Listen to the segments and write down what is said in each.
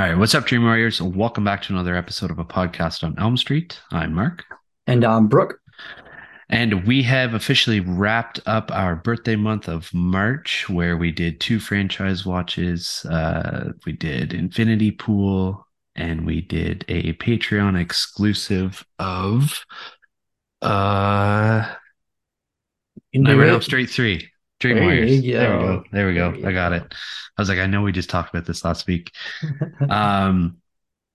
All right, what's up, Dream Warriors? Welcome back to another episode of a podcast on Elm Street. I'm Mark. And I'm um, Brooke. And we have officially wrapped up our birthday month of March, where we did two franchise watches. Uh, we did Infinity Pool, and we did a Patreon exclusive of uh, Nightmare on Elm Street 3. Dream there Warriors. There we go. There we go. I got it. I was like, I know we just talked about this last week. um,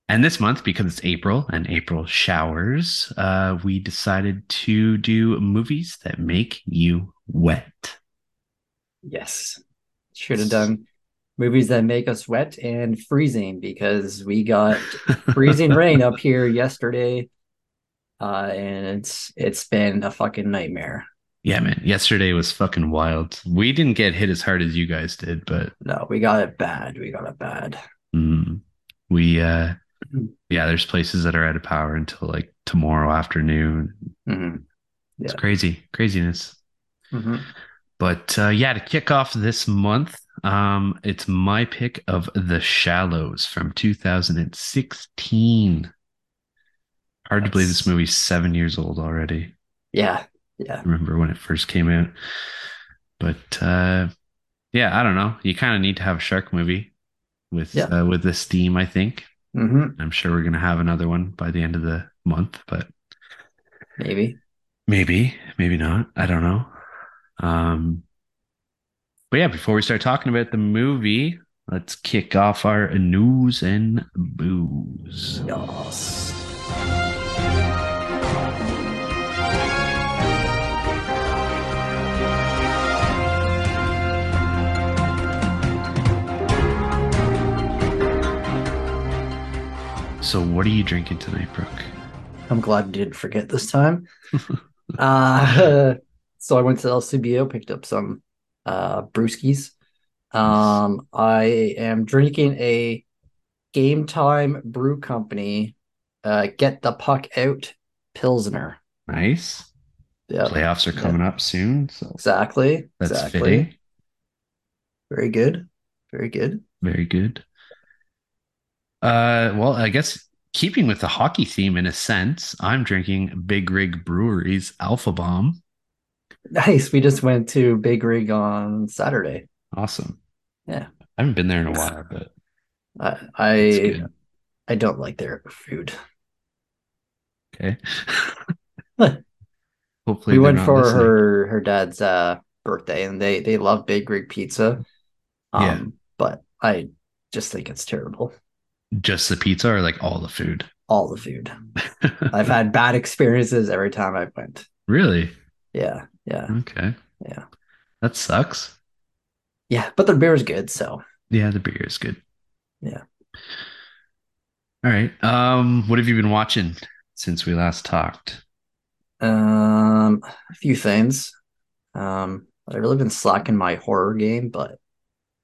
and this month, because it's April and April showers, uh, we decided to do movies that make you wet. Yes. Should have done movies that make us wet and freezing because we got freezing rain up here yesterday. Uh, and it's it's been a fucking nightmare. Yeah, man. Yesterday was fucking wild. We didn't get hit as hard as you guys did, but no, we got it bad. We got it bad. Mm, we, uh, mm-hmm. yeah, there's places that are out of power until like tomorrow afternoon. Mm-hmm. Yeah. It's crazy, craziness. Mm-hmm. But uh, yeah, to kick off this month, um, it's my pick of The Shallows from 2016. Hard That's... to believe this movie's seven years old already. Yeah, yeah. I remember when it first came out. But uh, yeah, I don't know. You kind of need to have a shark movie with yeah. uh, with this theme, I think. Mm-hmm. I'm sure we're gonna have another one by the end of the month, but maybe, maybe, maybe not. I don't know. Um, but yeah, before we start talking about the movie, let's kick off our news and booze. Yes. So, what are you drinking tonight, Brooke? I'm glad you didn't forget this time. uh, so I went to LCBO, picked up some uh, brewskis. Um, I am drinking a Game Time Brew Company uh, Get the Puck Out Pilsner. Nice. Yeah. Playoffs are coming yeah. up soon. So exactly. That's exactly. fitting. Very good. Very good. Very good. Uh, well, I guess keeping with the hockey theme in a sense, I'm drinking Big Rig Brewery's Alpha Bomb. Nice. We just went to Big Rig on Saturday. Awesome. Yeah. I haven't been there in a while, but I I, I don't like their food. Okay. Hopefully we went for listening. her her dad's uh birthday and they they love Big Rig pizza. Um yeah. but I just think it's terrible. Just the pizza or like all the food? All the food. I've had bad experiences every time I went. Really? Yeah. Yeah. Okay. Yeah. That sucks. Yeah, but the beer is good, so. Yeah, the beer is good. Yeah. All right. Um, what have you been watching since we last talked? Um, a few things. Um, I've really been slacking my horror game, but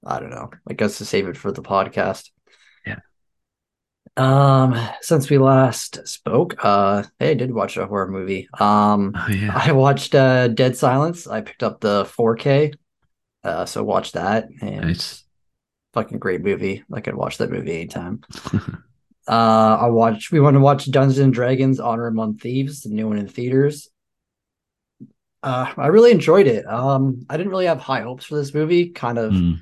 I don't know. I guess to save it for the podcast. Um, since we last spoke, uh, hey, I did watch a horror movie. Um, oh, yeah. I watched uh Dead Silence. I picked up the 4K, uh, so watch that. And nice. fucking great movie. I could watch that movie anytime. uh, I watched. We want to watch Dungeons and Dragons: Honor Among Thieves, the new one in theaters. Uh, I really enjoyed it. Um, I didn't really have high hopes for this movie. Kind of. Mm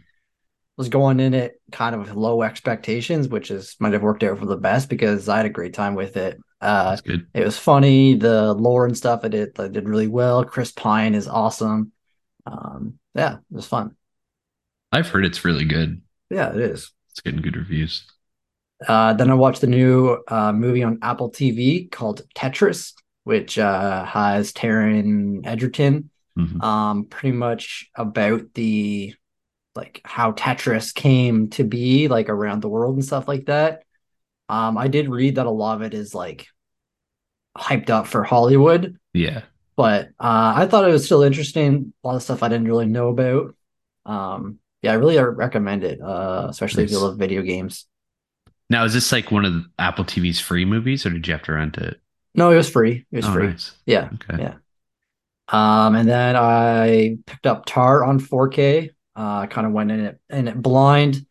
was going in it kind of with low expectations, which is might have worked out for the best because I had a great time with it. Uh, That's good. It was funny. The lore and stuff I did I did really well. Chris Pine is awesome. Um, yeah, it was fun. I've heard it's really good. Yeah, it is. It's getting good reviews. Uh, then I watched the new uh, movie on Apple TV called Tetris, which uh, has Taron Egerton. Mm-hmm. Um, pretty much about the like how Tetris came to be like around the world and stuff like that. Um, I did read that a lot of it is like hyped up for Hollywood. Yeah. But uh, I thought it was still interesting. A lot of stuff I didn't really know about. Um, yeah, I really recommend it, uh, especially nice. if you love video games. Now, is this like one of Apple TV's free movies, or did you have to rent it? No, it was free. It was oh, free. Nice. Yeah. Okay. Yeah. Um, and then I picked up Tár on 4K. Uh, I kind of went in it in it blind.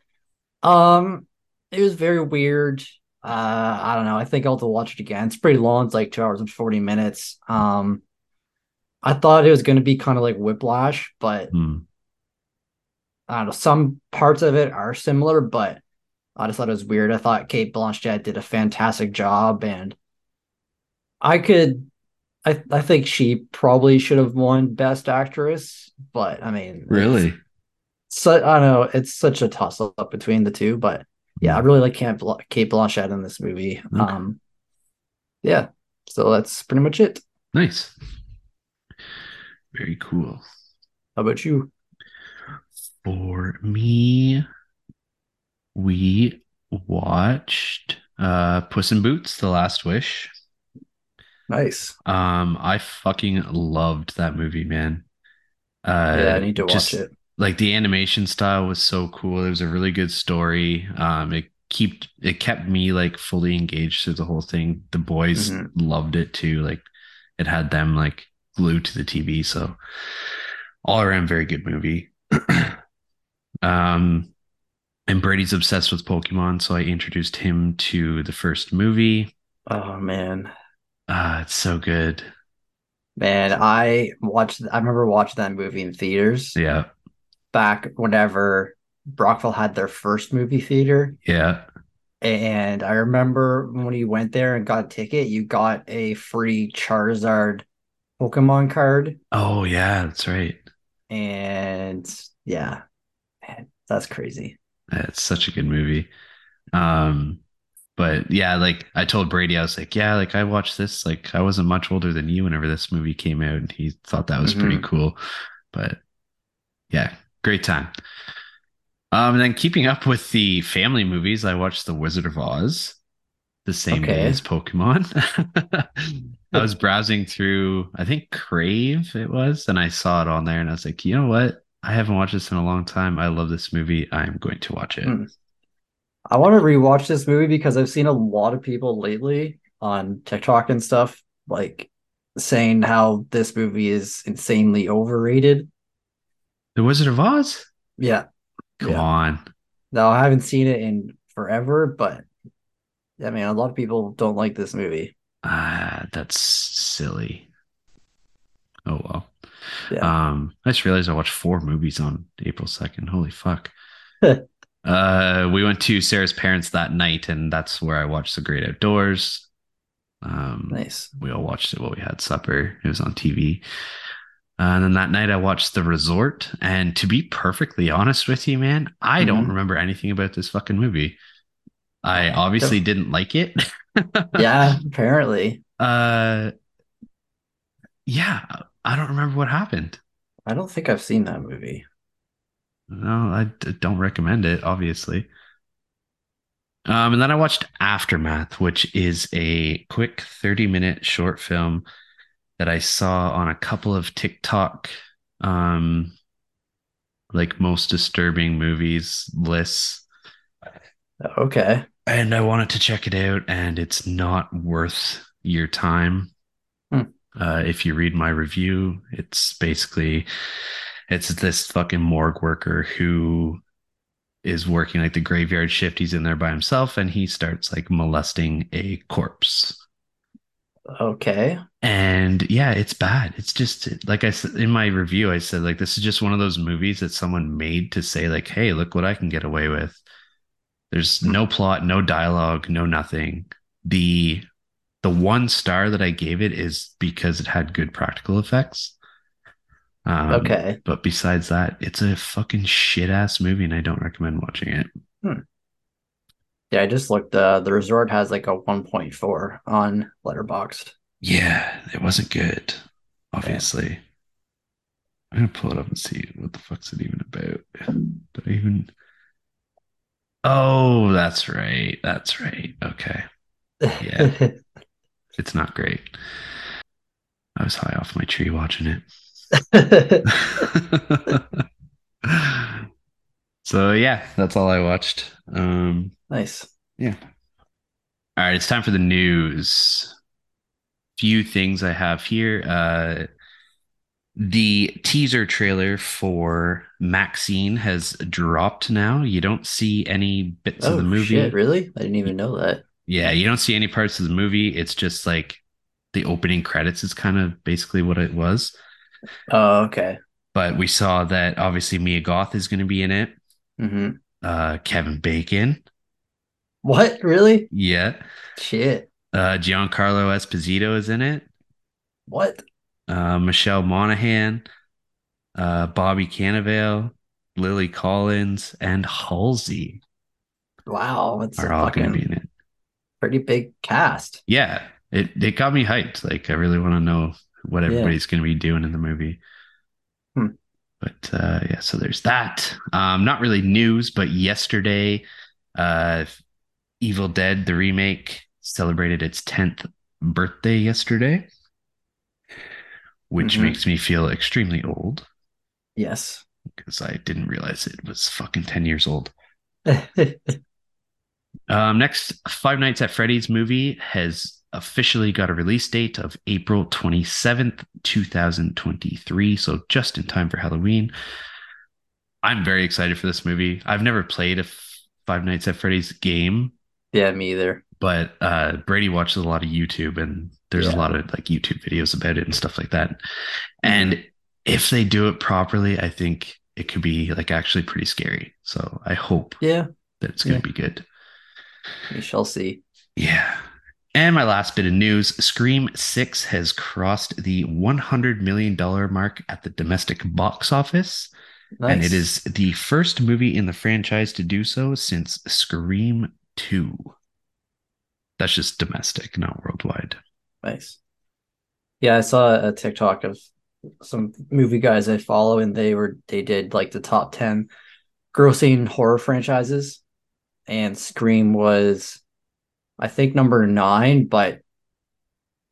Um, it was very weird. Uh, I don't know. I think I'll have to watch it again. It's pretty long. It's like two hours and forty minutes. Um, I thought it was going to be kind of like Whiplash, but hmm. I don't know. Some parts of it are similar, but I just thought it was weird. I thought Cate Blanchett did a fantastic job, and I could, I I think she probably should have won Best Actress, but I mean, really, so I don't know. It's such a toss up between the two, but yeah, I really like Cate Blanchett in this movie. Okay. Um, yeah, so that's pretty much it. Nice, very cool. How about you? For me, we watched uh Puss in Boots: The Last Wish. Nice. Um, I fucking loved that movie, man. Uh, yeah, I need to just, watch it. Like the animation style was so cool. It was a really good story. Um, it kept it kept me like fully engaged through the whole thing. The boys mm-hmm. loved it too. Like it had them like glued to the TV. So all around very good movie. um, and Brady's obsessed with Pokemon, so I introduced him to the first movie. Oh man. Ah, it's so good. Man, I watched I remember watching that movie in theaters. Yeah. Back whenever Brockville had their first movie theater. Yeah. And I remember when you went there and got a ticket, you got a free Charizard Pokemon card. Oh yeah, that's right. And yeah, man, that's crazy. It's such a good movie. Um, but yeah, like I told Brady, I was like, yeah, like I watched this. Like I wasn't much older than you whenever this movie came out, and he thought that was mm-hmm. pretty cool. But yeah, great time. Um, and then keeping up with the family movies, I watched The Wizard of Oz the same okay. day as Pokemon. I was browsing through, I think Crave it was, and I saw it on there, and I was like, you know what? I haven't watched this in a long time. I love this movie. I'm going to watch it. Hmm. I want to rewatch this movie because I've seen a lot of people lately on TikTok and stuff like saying how this movie is insanely overrated. The Wizard of Oz? Yeah. Come yeah. on. No, I haven't seen it in forever, but I mean, a lot of people don't like this movie. Ah, uh, that's silly. Oh well. Yeah. Um, I just realized I watched four movies on April second. Holy fuck. uh, we went to Sarah's parents that night, and that's where I watched The Great Outdoors. Um, nice. We all watched it while we had supper. It was on TV. Uh, and then that night I watched The Resort. And to be perfectly honest with you, man, I mm-hmm. don't remember anything about this fucking movie. I obviously didn't like it. yeah, apparently. Uh yeah, I don't remember what happened. I don't think I've seen that movie. No, I d- don't recommend it, obviously. Um, and then I watched Aftermath, which is a quick 30 minute short film that I saw on a couple of TikTok, um, like most disturbing movies lists. Okay. And I wanted to check it out, and it's not worth your time. Uh, if you read my review, it's basically it's this fucking morgue worker who is working like the graveyard shift. He's in there by himself, and he starts like molesting a corpse. Okay. And yeah, it's bad. It's just like I said in my review, I said like this is just one of those movies that someone made to say like, "Hey, look what I can get away with." There's no plot, no dialogue, no nothing. The the one star that I gave it is because it had good practical effects. Um, okay. But besides that, it's a fucking shit ass movie, and I don't recommend watching it. Hmm. Yeah, I just looked. Uh, the resort has like a 1.4 on Letterboxd. Yeah, it wasn't good. Obviously, yeah. I'm gonna pull it up and see what the fuck's it even about. Did I even? Oh, that's right. That's right. Okay. Yeah. It's not great. I was high off my tree watching it. so yeah, that's all I watched. Um, nice. Yeah. All right, it's time for the news. Few things I have here. Uh, The teaser trailer for MaXXXine has dropped now. You don't see any bits oh, of the movie. Shit, really? I didn't even know that. Yeah, you don't see any parts of the movie. It's just like the opening credits is kind of basically what it was. Oh, okay. But we saw that obviously Mia Goth is going to be in it. Mm-hmm. Uh, Kevin Bacon. What? Really? Yeah. Shit. Uh, Giancarlo Esposito is in it. What? Uh, Michelle Monaghan, uh, Bobby Cannavale, Lily Collins, and Halsey. Wow, that's are all going to be in it. Pretty big cast. Yeah, it it got me hyped. Like I really want to know what everybody's yeah. going to be doing in the movie. Hmm. But uh, yeah, so there's that. Um, not really news, but yesterday, uh, Evil Dead the remake celebrated its 10th birthday yesterday, which mm-hmm. makes me feel extremely old. Yes, because I didn't realize it was fucking 10 years old. um, next, Five Nights at Freddy's movie has officially got a release date of April 27th, 2023. So just in time for Halloween. I'm very excited for this movie. I've never played a Five Nights at Freddy's game. Yeah, me either. But uh, Brady watches a lot of YouTube and there's yeah. a lot of like YouTube videos about it and stuff like that. And if they do it properly, I think it could be like actually pretty scary. So I hope yeah that it's going to yeah. be good. We shall see. Yeah. And my last bit of news Scream 6 has crossed the $100 million mark at the domestic box office. Nice. And it is the first movie in the franchise to do so since Scream 2. That's just domestic, not worldwide. Nice. Yeah, I saw a TikTok of some movie guys I follow, and they were they did like the top ten grossing horror franchises, and Scream was I think number nine, but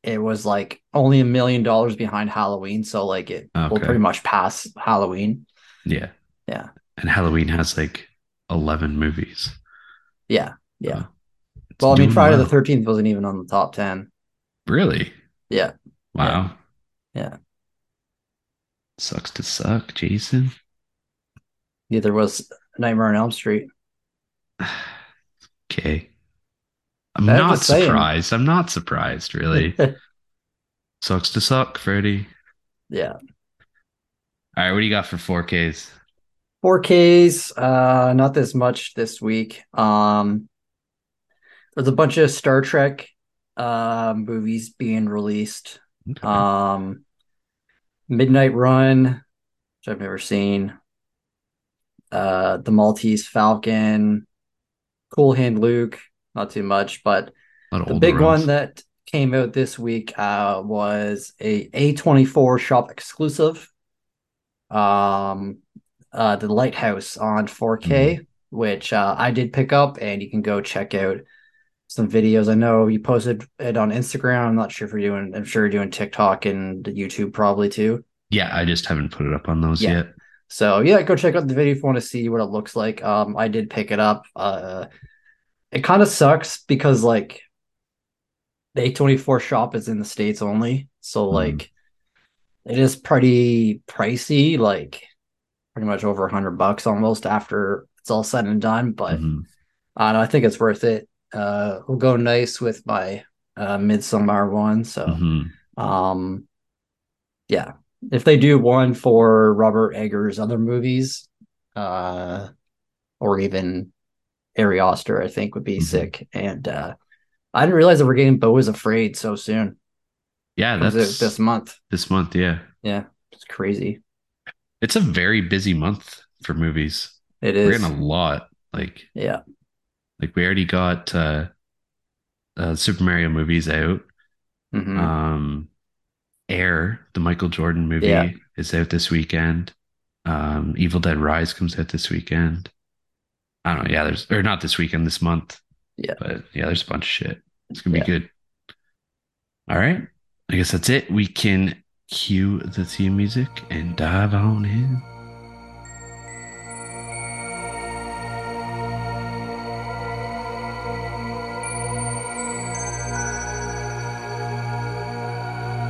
it was like only a million dollars behind Halloween. So like it okay. will pretty much pass Halloween. Yeah. Yeah. And Halloween has like 11 movies. Yeah. Yeah. Uh, well, I mean, Friday well. the 13th wasn't even on the top 10. Really? Yeah. Wow. Yeah. yeah. Sucks to suck, Jason. Neither was Nightmare on Elm Street. okay. I'm not surprised. I'm not surprised, really. Sucks to suck, Freddy. Yeah. All right, what do you got for 4Ks? 4Ks, uh, not this much this week. Um, there's a bunch of Star Trek uh, movies being released. Okay. Um, Midnight Run, which I've never seen. Uh, The Maltese Falcon, Cool Hand Luke, not too much, but the big runs. one that came out this week uh, was a A24 shop exclusive. Um, uh, the Lighthouse on 4K, mm-hmm. which uh, I did pick up, and you can go check out some videos. I know you posted it on Instagram. I'm not sure if you're doing. I'm sure you're doing TikTok and YouTube probably too. Yeah, I just haven't put it up on those yeah. yet. So yeah, go check out the video if you want to see what it looks like. Um, I did pick it up. Uh, it kind of sucks because like the A24 shop is in the States only. So mm like it is pretty pricey, like pretty much over a hundred bucks almost after it's all said and done. But mm-hmm. I know, I think it's worth it. Uh will go nice with my uh Midsommar one. So mm-hmm. um yeah. If they do one for Robert Eggers' other movies, uh or even Ari Aster, I think would be mm-hmm. sick. And uh, I didn't realize that we're getting Beau is Afraid so soon. Yeah, that's this month. This month, yeah. Yeah, it's crazy. It's a very busy month for movies. It is. We're getting a lot. Like, yeah. Like we already got uh, uh Super Mario movies out. Mm-hmm. Um Air, the Michael Jordan movie, yeah. is out this weekend. Um, Evil Dead Rise comes out this weekend. I don't know. Yeah, there's or not this weekend, this month. Yeah. But yeah, there's a bunch of shit. It's gonna be yeah. good. All right. I guess that's it. We can cue the theme music and dive on in.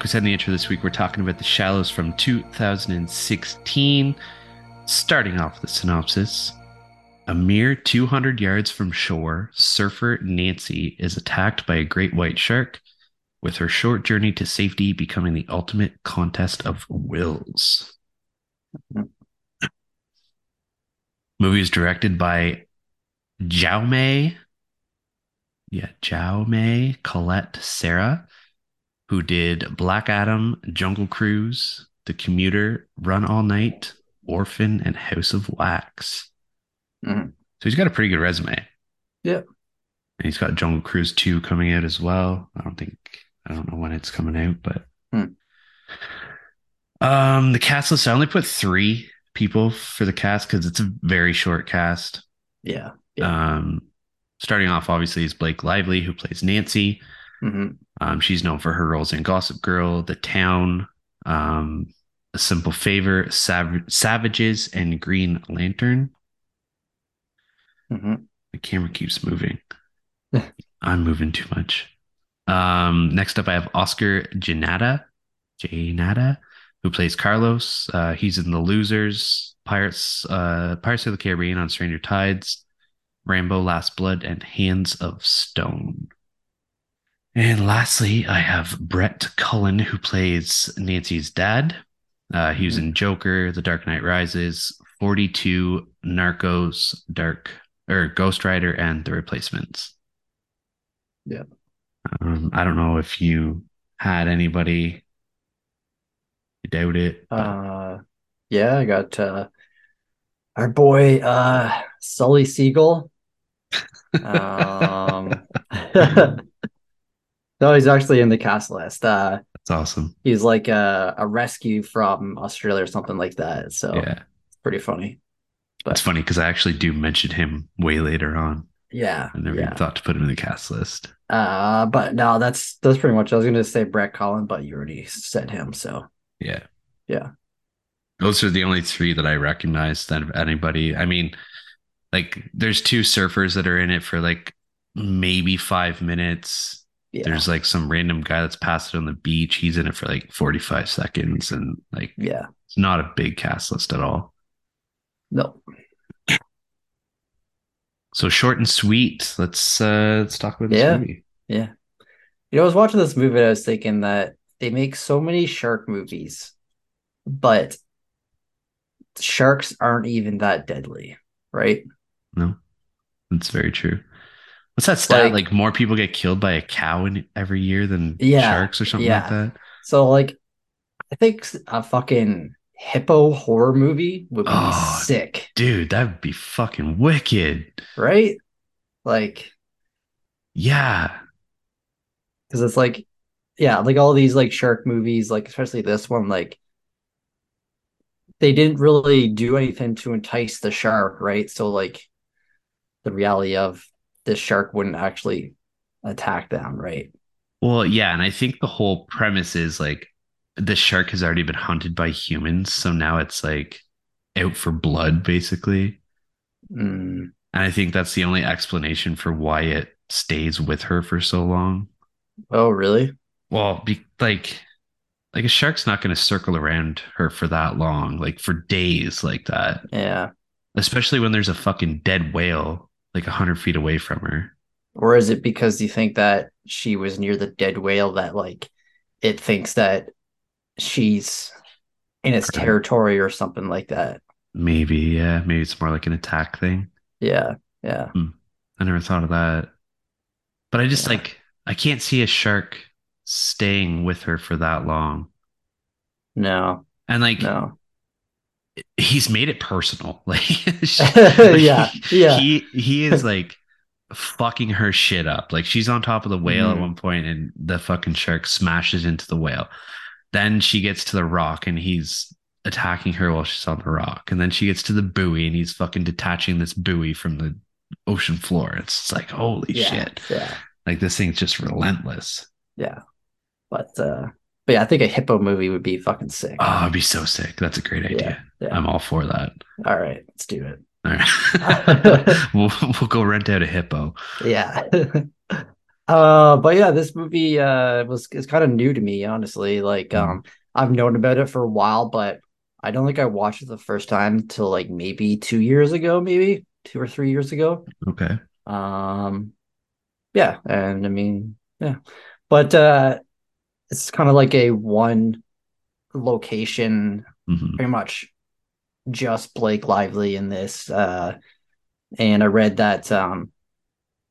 like we said in the intro this week, we're talking about The Shallows from 2016. Starting off the synopsis A mere 200 yards from shore, surfer Nancy is attacked by a great white shark, with her short journey to safety becoming the ultimate contest of wills. Movie is directed by Jaume. Yeah, Jaume Collet-Serra who did Black Adam, Jungle Cruise, The Commuter, Run All Night, Orphan, and House of Wax. Mm-hmm. So he's got a pretty good resume. Yeah. And he's got Jungle Cruise 2 coming out as well. I don't think, I don't know when it's coming out, but. Hmm. Um, the cast list, I only put three people for the cast because it's a very short cast. Yeah. yeah. Um, starting off, obviously, is Blake Lively, who plays Nancy. Mm-hmm. Um, she's known for her roles in Gossip Girl, The Town, um, A Simple Favor, Sav- Savages, and Green Lantern. Mm-hmm. The camera keeps moving. I'm moving too much. Um, next up, I have Oscar Jaenada, Jaenada, who plays Carlos. Uh, he's in The Losers, Pirates, uh, Pirates of the Caribbean on Stranger Tides, Rambo: Last Blood, and Hands of Stone. And lastly, I have Brett Cullen, who plays Nancy's dad. Uh, he was mm-hmm. in Joker, The Dark Knight Rises, 42, Narcos, Dark or Ghost Rider, and The Replacements. Yeah. Um, I don't know if you had anybody. You doubt it. But... Uh, yeah, I got uh, our boy uh, Sully Seagull. um, No, he's actually in the cast list. Uh, That's awesome. He's like a, a rescue from Australia or something like that. So yeah, it's pretty funny. But it's funny because I actually do mention him way later on. Yeah, I never yeah. even thought to put him in the cast list. Uh, but no, that's that's pretty much. I was going to say Brett Cullen, but you already said him. So yeah, yeah. Those are the only three that I recognize. That anybody, I mean, like there's two surfers that are in it for like maybe five minutes yeah. There's like some random guy that's passed it on the beach. He's in it for like 45 seconds and like yeah, it's not a big cast list at all. No. So short and sweet. Let's uh let's talk about this yeah. movie. Yeah. You know, I was watching this movie and I was thinking that they make so many shark movies, but sharks aren't even that deadly, right? No. That's very true. What's that stat? Like, like, more people get killed by a cow in every year than yeah, sharks or something yeah. like that. So like, I think a fucking hippo horror movie would be oh, sick, dude. That would be fucking wicked, right? Like, yeah, because it's like, yeah, like all these like shark movies, like especially this one, like they didn't really do anything to entice the shark, right? So like the reality of this shark wouldn't actually attack them, right? Well, yeah, and I think the whole premise is like the shark has already been hunted by humans, so now it's like out for blood, basically. Mm. And I think that's the only explanation for why it stays with her for so long. Oh, really? Well, be, like, like a shark's not going to circle around her for that long, like for days, like that. Yeah. Especially when there's a fucking dead whale like a hundred feet away from her. Or is it because you think that she was near the dead whale that like it thinks that she's in its right. territory or something like that? Maybe, yeah. Maybe it's more like an attack thing. Yeah, yeah. Hmm. I never thought of that. But I just yeah. like I can't see a shark staying with her for that long. No. And like no he's made it personal. Like, yeah, he, yeah. He he is like fucking her shit up. Like she's on top of the whale mm. at one point, and the fucking shark smashes into the whale. Then she gets to the rock, and he's attacking her while she's on the rock. And then she gets to the buoy and he's fucking detaching this buoy from the ocean floor. It's like, holy yeah, shit. Yeah. Like this thing's just relentless. Yeah. But uh but yeah, I think a hippo movie would be fucking sick. Oh, it'd be so sick. That's a great idea. Yeah, yeah. I'm all for that. All right, let's do it. All right. we'll we'll go rent out a hippo. Yeah. uh but yeah, this movie uh was is kind of new to me, honestly. Like mm. um I've known about it for a while, but I don't think I watched it the first time till like maybe two years ago, maybe two or three years ago. Okay. Um, yeah, and I mean, yeah, but uh, it's kind of like a one location, mm-hmm. pretty much just Blake Lively in this. Uh, and I read that um,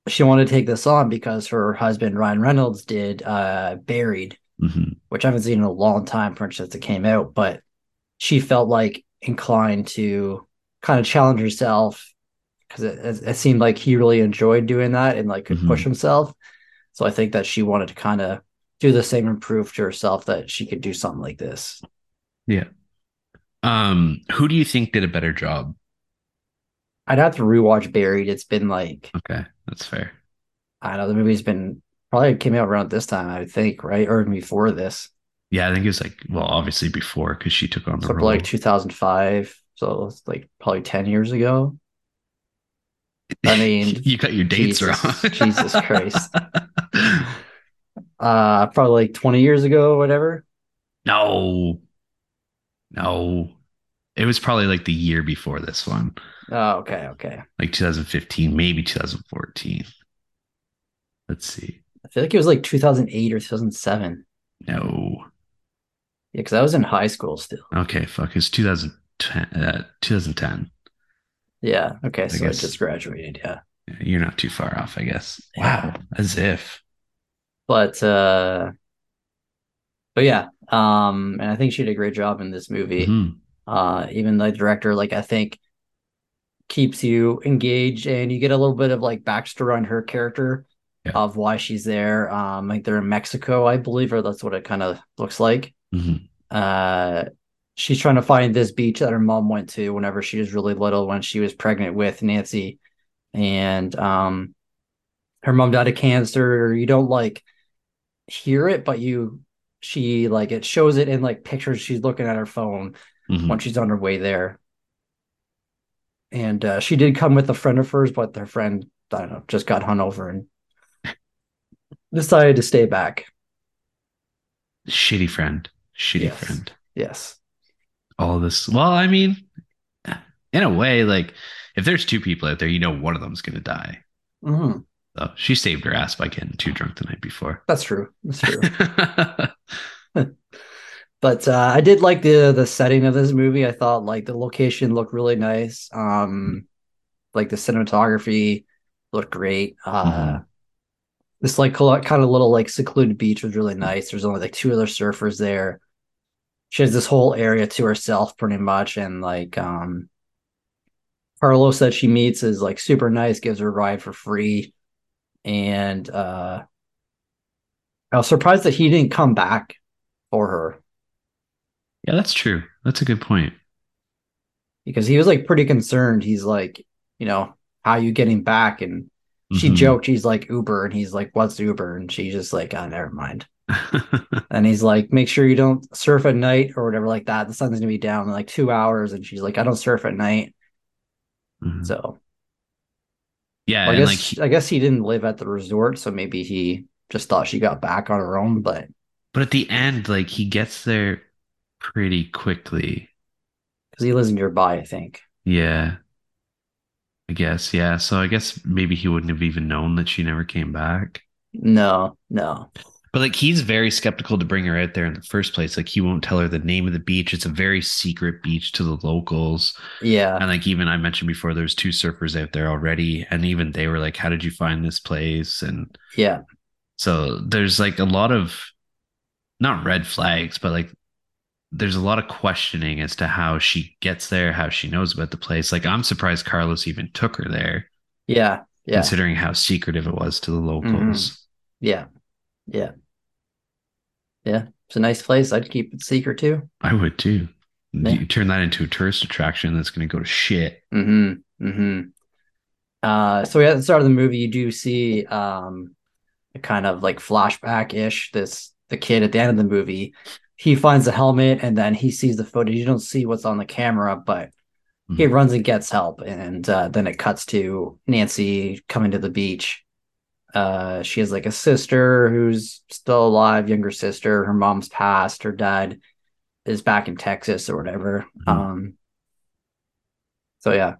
she wanted to take this on because her husband Ryan Reynolds did uh, Buried, mm-hmm. which I haven't seen in a long time, for instance, it came out, but she felt like inclined to kind of challenge herself because it, it, seemed like he really enjoyed doing that and like could mm-hmm. push himself. So I think that she wanted to kind of do the same and prove to herself that she could do something like this. Yeah. Um, who do you think did a better job? I'd have to rewatch Buried. It's been like okay, that's fair. I know the movie's been probably came out around this time, I think, right, or before this. Yeah, I think it was like well, obviously before because she took on the so role. like 2005, so it's like probably 10 years ago. I mean, you got your dates Jesus, wrong. Jesus Christ. Uh, probably like 20 years ago, or whatever. No, no, it was probably like the year before this one. Oh, okay, okay. Like 2015, maybe 2014. Let's see. I feel like it was like 2008 or 2007. No. Yeah, because I was in high school still. Okay, fuck. It's 2010. Uh, 2010. Yeah. Okay. I so guess, I just graduated. Yeah. You're not too far off, I guess. Yeah. Wow. As if. But uh but yeah. Um and I think she did a great job in this movie. Mm-hmm. Uh even the director, like I think keeps you engaged and you get a little bit of like backstory on her character yeah. of why she's there. Um like they're in Mexico, I believe, or that's what it kind of looks like. Mm-hmm. Uh she's trying to find this beach that her mom went to whenever she was really little when she was pregnant with Nancy. And um her mom died of cancer. You don't like hear it, but you she like it shows it in like pictures she's looking at her phone mm-hmm. when she's on her way there. And uh, she did come with a friend of hers, but their friend, I don't know, just got hung over and decided to stay back. Shitty friend. Shitty yes. friend. Yes all this. Well, I mean, in a way, like if there's two people out there, you know one of them's gonna die. Mm-hmm. So she saved her ass by getting too drunk the night before. That's true. That's true. but uh, I did like the the setting of this movie. I thought like the location looked really nice. Um, like the cinematography looked great. Uh, mm-hmm. This like kind of little like secluded beach was really nice. There's only like two other surfers there she has this whole area to herself pretty much and like um carlos that she meets is like super nice gives her a ride for free and uh i was surprised that he didn't come back for her yeah that's true that's a good point because he was like pretty concerned he's like you know how are you getting back and she mm-hmm. joked she's like uber and he's like what's uber and she's just like oh never mind and he's like, make sure you don't surf at night or whatever like that. The sun's gonna be down in like two hours. And she's like, I don't surf at night. Mm-hmm. So yeah, well, I guess like, I guess he didn't live at the resort, so maybe he just thought she got back on her own, but but at the end, like he gets there pretty quickly. Because he lives nearby, I think. Yeah. I guess, yeah. So I guess maybe he wouldn't have even known that she never came back. No, no. But like he's very skeptical to bring her out there in the first place. Like he won't tell her the name of the beach. It's a very secret beach to the locals. Yeah. And like even I mentioned before, there's two surfers out there already. And even they were like, How did you find this place? And yeah. So there's like a lot of not red flags, but like there's a lot of questioning as to how she gets there, how she knows about the place. Like I'm surprised Carlos even took her there. Yeah. Yeah. Considering how secretive it was to the locals. Mm-hmm. Yeah. Yeah. Yeah. It's a nice place. I'd keep it secret too. I would too. yeah. you turn that into a tourist attraction that's going to go to shit. Mm-hmm. Mm-hmm. Uh, so at the start of the movie, you do see um, a kind of like flashback ish. This the kid at the end of the movie, he finds the helmet and then he sees the footage. You don't see what's on the camera, but mm-hmm. he runs and gets help. And uh, then it cuts to Nancy coming to the beach. Uh, she has like a sister who's still alive, younger sister. Her mom's passed. Her dad is back in Texas or whatever. Mm-hmm. Um, so yeah,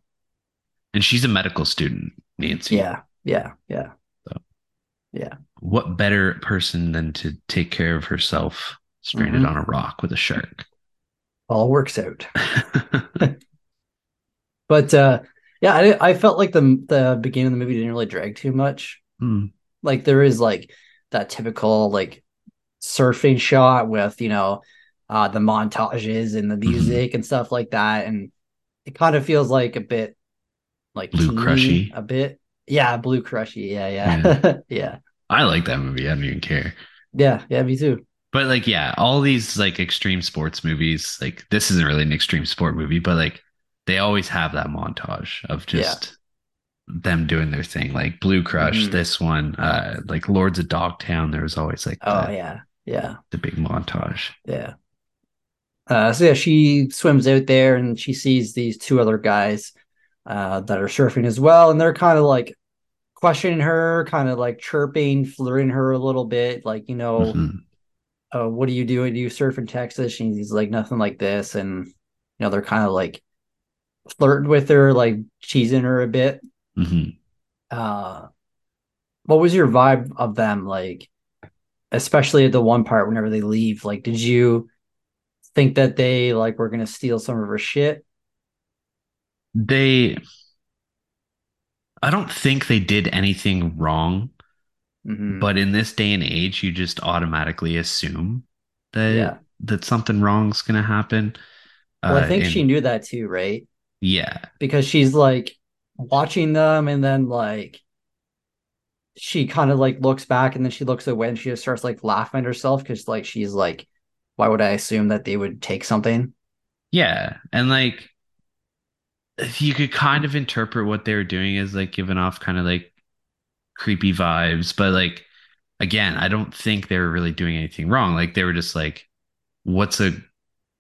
and she's a medical student, Nancy. Yeah, yeah, yeah. So, yeah. What better person than to take care of herself stranded mm-hmm. on a rock with a shark? All works out. but uh yeah, I, I felt like the the beginning of the movie didn't really drag too much. Mm. Like there is like that typical like surfing shot with you know uh the montages and the mm-hmm. music mm-hmm. and stuff like that, and it kind of feels like a bit like blue crushy a bit. Yeah, blue crushy. Yeah, yeah, yeah. yeah. I like that movie. I don't even care. Yeah, yeah, me too. But like, yeah, all these like extreme sports movies, like this isn't really an extreme sport movie, but like they always have that montage of just. Them doing their thing. Like Blue Crush, mm-hmm. this one, uh, like Lords of Dogtown, there was always like Oh the, yeah. Yeah. The big montage. Yeah. Uh, so yeah, she swims out there and she sees these two other guys uh, that are surfing as well, and they're kind of like questioning her, kind of like chirping, flirting her a little bit, like you know, mm-hmm. uh, what are you doing? Do you surf in Texas? And he's like nothing like this, and you know they're kind of like flirting with her, like cheesing her a bit. Mm-hmm. Uh, what was your vibe of them like? Especially at the one part whenever they leave, like, did you think that they like were gonna steal some of her shit? they I don't think they did anything wrong. Mm-hmm. But in this day and age, you just automatically assume that yeah. that something wrong's gonna happen. Well, uh, I think and, she knew that too, right? Yeah. Because she's like watching them and then like she kind of like looks back and then she looks away and she just starts like laughing at herself because like she's like, why would I assume that they would take something? Yeah. And like you could kind of interpret what they were doing as like giving off kind of like creepy vibes, but like again, I don't think they were really doing anything wrong. Like they were just like, what's a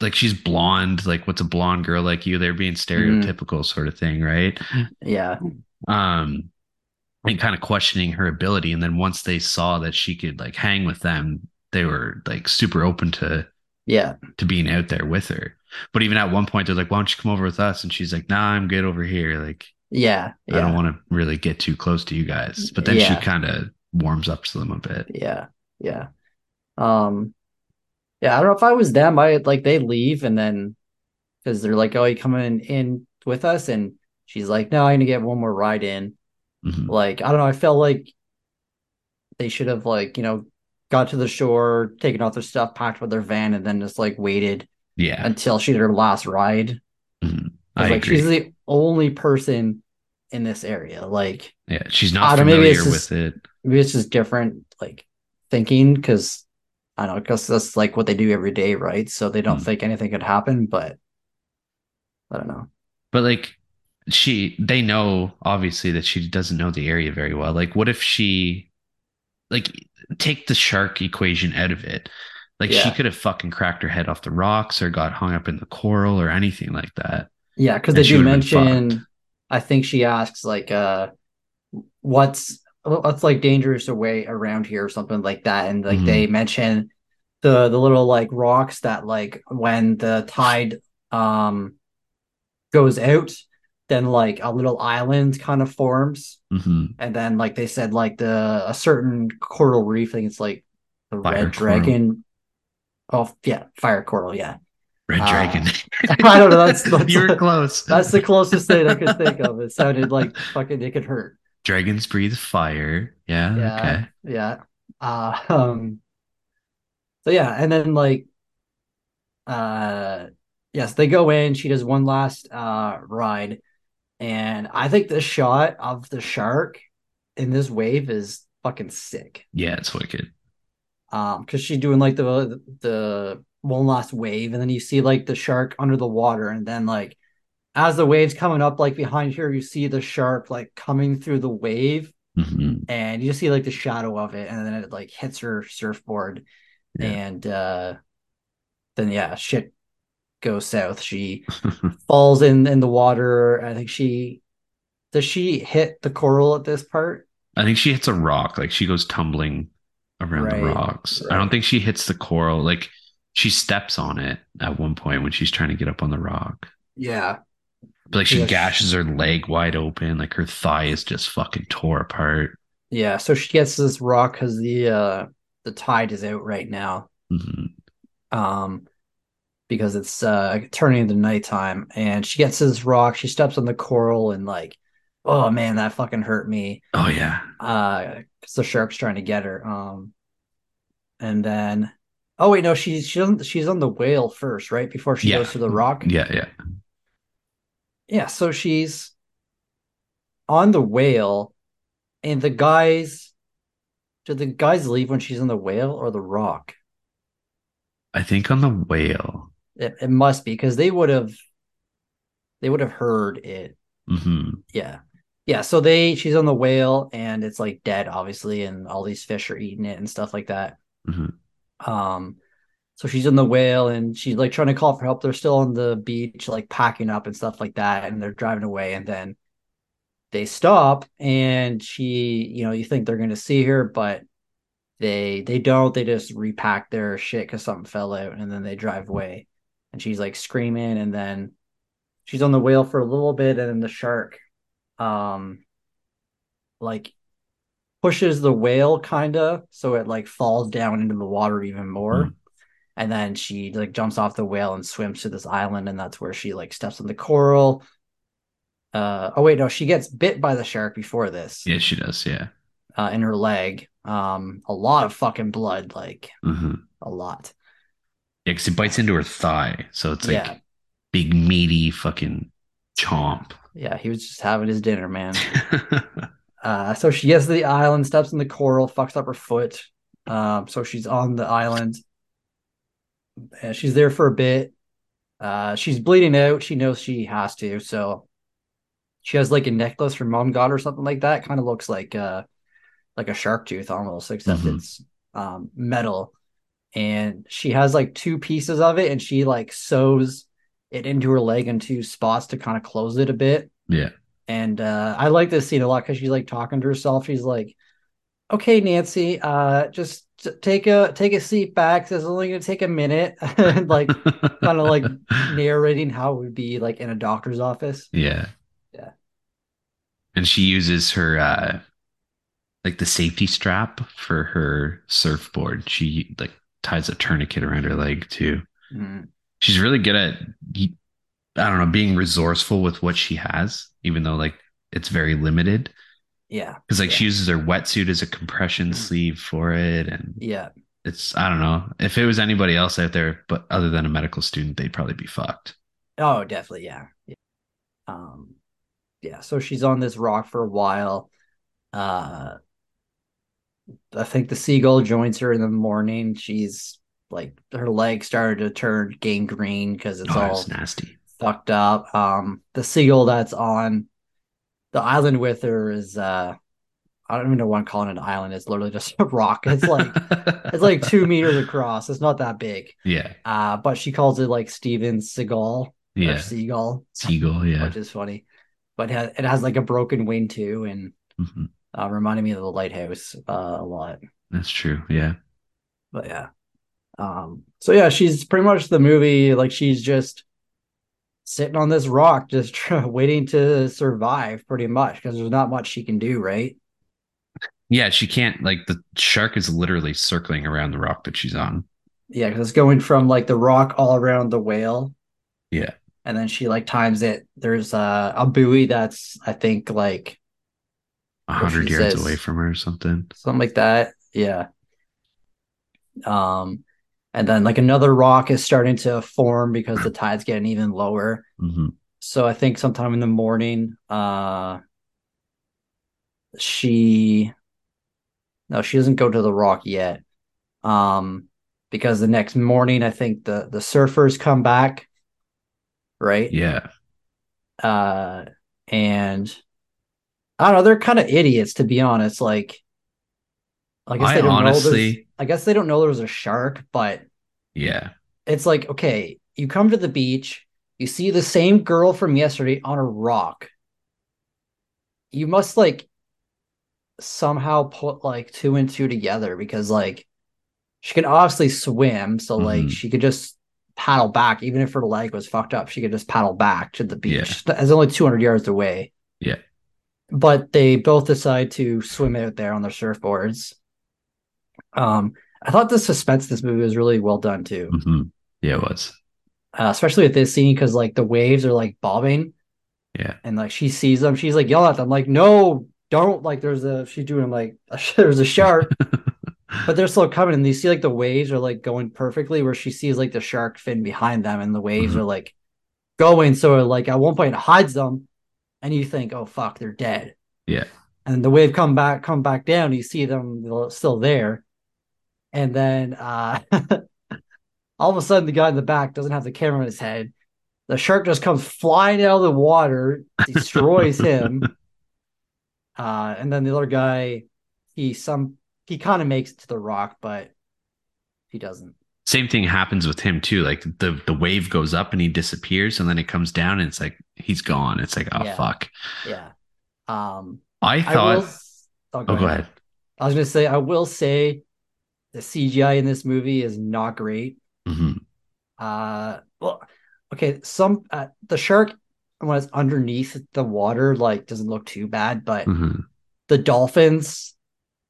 like she's blonde, like what's a blonde girl like you? They're being mm-hmm. stereotypical mm. sort of thing, right? Yeah. Um and kind of questioning her ability. And then once they saw that she could like hang with them, they were like super open to yeah to being out there with her. But even at one point, they're like, "Why don't you come over with us?" And she's like, "Nah, I'm good over here." Like, yeah, yeah. I don't want to really get too close to you guys. But then yeah. she kind of warms up to them a bit. Yeah, yeah, um, yeah. I don't know if I was them. I like they leave and then because they're like, "Oh, you coming in with us?" And she's like, "No, I'm gonna get one more ride in." Mm-hmm. Like, I don't know. I felt like they should have like you know got to the shore, taken off their stuff, packed with their van, and then just like waited yeah. Until she did her last ride. Mm-hmm. I, like, agree. she's the only person in this area. Like, yeah, she's not familiar just, with it. Maybe it's just different, like thinking, because I don't know, because that's like what they do every day, right? So they don't mm. think anything could happen, but I don't know. But like, she, they know obviously that she doesn't know the area very well. Like, what if she, like, take the shark equation out of it? Like yeah. she could have fucking cracked her head off the rocks or got hung up in the coral or anything like that. Yeah, because they do mention. I think she asks like, uh, "What's what's like dangerous away around here or something like that?" And like mm-hmm. they mention the the little like rocks that like when the tide um goes out, then like a little island kind of forms, mm-hmm. and then like they said like the a certain coral reef. I think it's like the Fire red coral. dragon Oh yeah, fire coral. Yeah. Red uh, Dragon. I don't know. That's, that's you were close. That's the closest thing I could think of. It sounded like fucking it could hurt. Dragons breathe fire. Yeah. Yeah. Okay. Yeah. Uh, um. So yeah, and then like, uh, yes, they go in. She does one last uh ride, and I think the shot of the shark in this wave is fucking sick. Yeah, it's wicked um because she's doing like the the one last wave, and then you see like the shark under the water, and then like as the waves coming up, like behind here, you see the shark like coming through the wave, mm-hmm. and you just see like the shadow of it, and then it like hits her surfboard, yeah. and uh then yeah, shit goes south. She falls in in the water. I think she does she hit the coral at this part? I think she hits a rock. Like she goes tumbling around right, the rocks. Right. I don't think she hits the coral. Like she steps on it at one point when she's trying to get up on the rock. Yeah. But like she gashes her leg wide open, like her thigh is just fucking tore apart. Yeah, so she gets this rock because the uh the tide is out right now. Mm-hmm. Um, because it's uh turning into nighttime, and she gets this rock. She steps on the coral and like oh man, that fucking hurt me. Oh yeah. Uh, because the shark's trying to get her. Um, and then, oh wait, no, she's she's on, she's on the whale first, right? Before she yeah. goes to the rock. Yeah, yeah, yeah. So she's on the whale, and the guys. Did the guys leave when she's on the whale or the rock? I think on the whale. It, it must be because they would have. They would have heard it. Mm-hmm. Yeah yeah, so they she's on the whale and it's like dead, obviously, and all these fish are eating it and stuff like that. Mm-hmm. Um, so she's in the whale and she's like trying to call for help. They're still on the beach, like packing up and stuff like that, and they're driving away. And then they stop, and she, you know, you think they're gonna see her, but they they don't. They just repack their shit because something fell out, and then they drive away. And she's like screaming, and then she's on the whale for a little bit, and then the shark um like pushes the whale kind of so it like falls down into the water even more mm. And then she like jumps off the whale and swims to this island and that's where she like steps on the coral uh oh wait no she gets bit by the shark before this yeah she does yeah uh in her leg um a lot of fucking blood like mm-hmm. a lot yeah because it bites into her thigh so it's like yeah. big meaty fucking chomp yeah, he was just having his dinner, man. uh, so she gets to the island, steps in the coral, fucks up her foot. Um, so she's on the island. And she's there for a bit. Uh, she's bleeding out. She knows she has to. So she has like a necklace her mom got or something like that. Kind of looks like uh like a shark tooth almost, except mm-hmm. it's um metal. And she has like two pieces of it, and she like sews it into her leg in two spots to kind of close it a bit. Yeah. And uh, I like this scene a lot because she's like talking to herself. She's like, "Okay, Nancy, uh, just take a take a seat back. This is only gonna take a minute." and like, kind of like narrating how it would be like in a doctor's office. Yeah. Yeah. And she uses her uh, like the safety strap for her surfboard. She like ties a tourniquet around her leg too. Mm she's really good at I don't know being resourceful with what she has, even though like it's very limited. Yeah, because like yeah. she uses her wetsuit as a compression mm-hmm. sleeve for it, and yeah, it's I don't know if it was anybody else out there, but other than a medical student, they'd probably be fucked. Oh, definitely, yeah. yeah. Um, yeah. So she's on this rock for a while. Uh, I think the seagull joins her in the morning. She's like her leg started to turn gangrene because it's oh, all nasty fucked up. Um, the seagull that's on the island with her is uh, I don't even know what I'm calling it an island. It's literally just a rock. It's like it's like two meters across. It's not that big. Yeah. Uh, but she calls it like Steven Seagal. Yeah. Seagull. Seagull. Yeah. Which is funny, but it has like a broken wing too, and mm-hmm. uh, reminding me of the lighthouse uh, a lot. That's true. Yeah. But yeah. Um, so yeah, she's pretty much the movie. Like she's just sitting on this rock, just waiting to survive, pretty much, because there's not much she can do, right? Yeah, she can't. Like the shark is literally circling around the rock that she's on. Yeah, because it's going from like the rock all around the whale. Yeah, and then she like times it. There's a, a buoy that's I think like a hundred yards says, away from her or something. Something like that. Yeah. Um, and then like another rock is starting to form because the tide's getting even lower. Mm-hmm. So I think sometime in the morning, uh, she no, she doesn't go to the rock yet. Um, because the next morning I think the the surfers come back, right? Yeah. Uh, and I don't know, they're kind of idiots to be honest. Like, I guess I they don't honestly, know. I guess they don't know there's a shark, but yeah, it's like okay, you come to the beach, you see the same girl from yesterday on a rock. You must like somehow put like two and two together because like she can obviously swim, so like mm-hmm. she could just paddle back, even if her leg was fucked up, she could just paddle back to the beach. Yeah. It's only 200 yards away. Yeah. But they both decide to swim out there on their surfboards. Um, I thought the suspense this movie was really well done too. Mm-hmm. Yeah, it was. Uh, especially with this scene because like the waves are like bobbing. Yeah. And like she sees them, she's like yelling at them, like, no, don't like there's a she's doing like a, there's a shark. but they're still coming and you see like the waves are like going perfectly where she sees like the shark fin behind them and the waves mm-hmm. are like going so like at one point it hides them and you think oh fuck they're dead yeah and the wave come back come back down you see them still there and then uh all of a sudden the guy in the back doesn't have the camera in his head the shark just comes flying out of the water destroys him uh and then the other guy he some he kind of makes it to the rock, but he doesn't. Same thing happens with him too. Like the the wave goes up and he disappears, and then it comes down and it's like he's gone. It's like oh yeah. fuck. Yeah. Um. I thought. I will, oh, go, oh, go ahead. ahead. I was gonna say I will say the CGI in this movie is not great. Mm-hmm. Uh. Well. Okay. Some uh, the shark when it's underneath the water like doesn't look too bad, but mm-hmm. the dolphins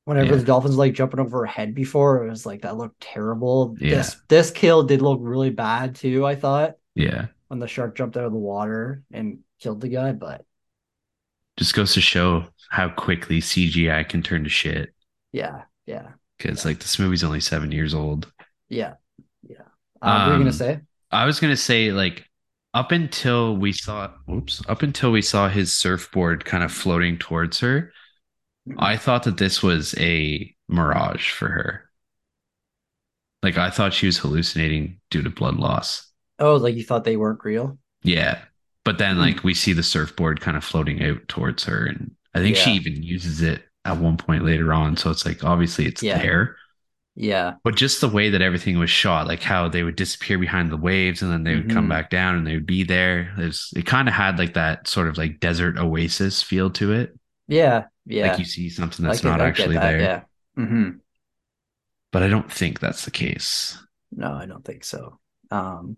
Whenever yeah. the Dolphins like jumping over her head before, it was like that looked terrible. Yeah. This this kill did look really bad too, I thought. Yeah. When the shark jumped out of the water and killed the guy, but just goes to show how quickly CGI can turn to shit. Yeah, yeah. Because yeah. like this movie's only seven years old. Yeah, Um, what were you gonna um, say? I was gonna say like up until we saw, oops, up until we saw his surfboard kind of floating towards her, I thought that this was a mirage for her. Like I thought she was hallucinating due to blood loss. Oh, like you thought they weren't real? Yeah. But then hmm. like we see the surfboard kind of floating out towards her and I think yeah. she even uses it at one point later on. So it's like obviously it's yeah. there. Yeah. But just the way that everything was shot, like how they would disappear behind the waves and then they would mm-hmm. come back down and they would be there. It, was, it kind of had like that sort of like desert oasis feel to it. Yeah. Yeah. Like you see something that's not actually that, there. Yeah. Mm-hmm. But I don't think that's the case. No, I don't think so. Um,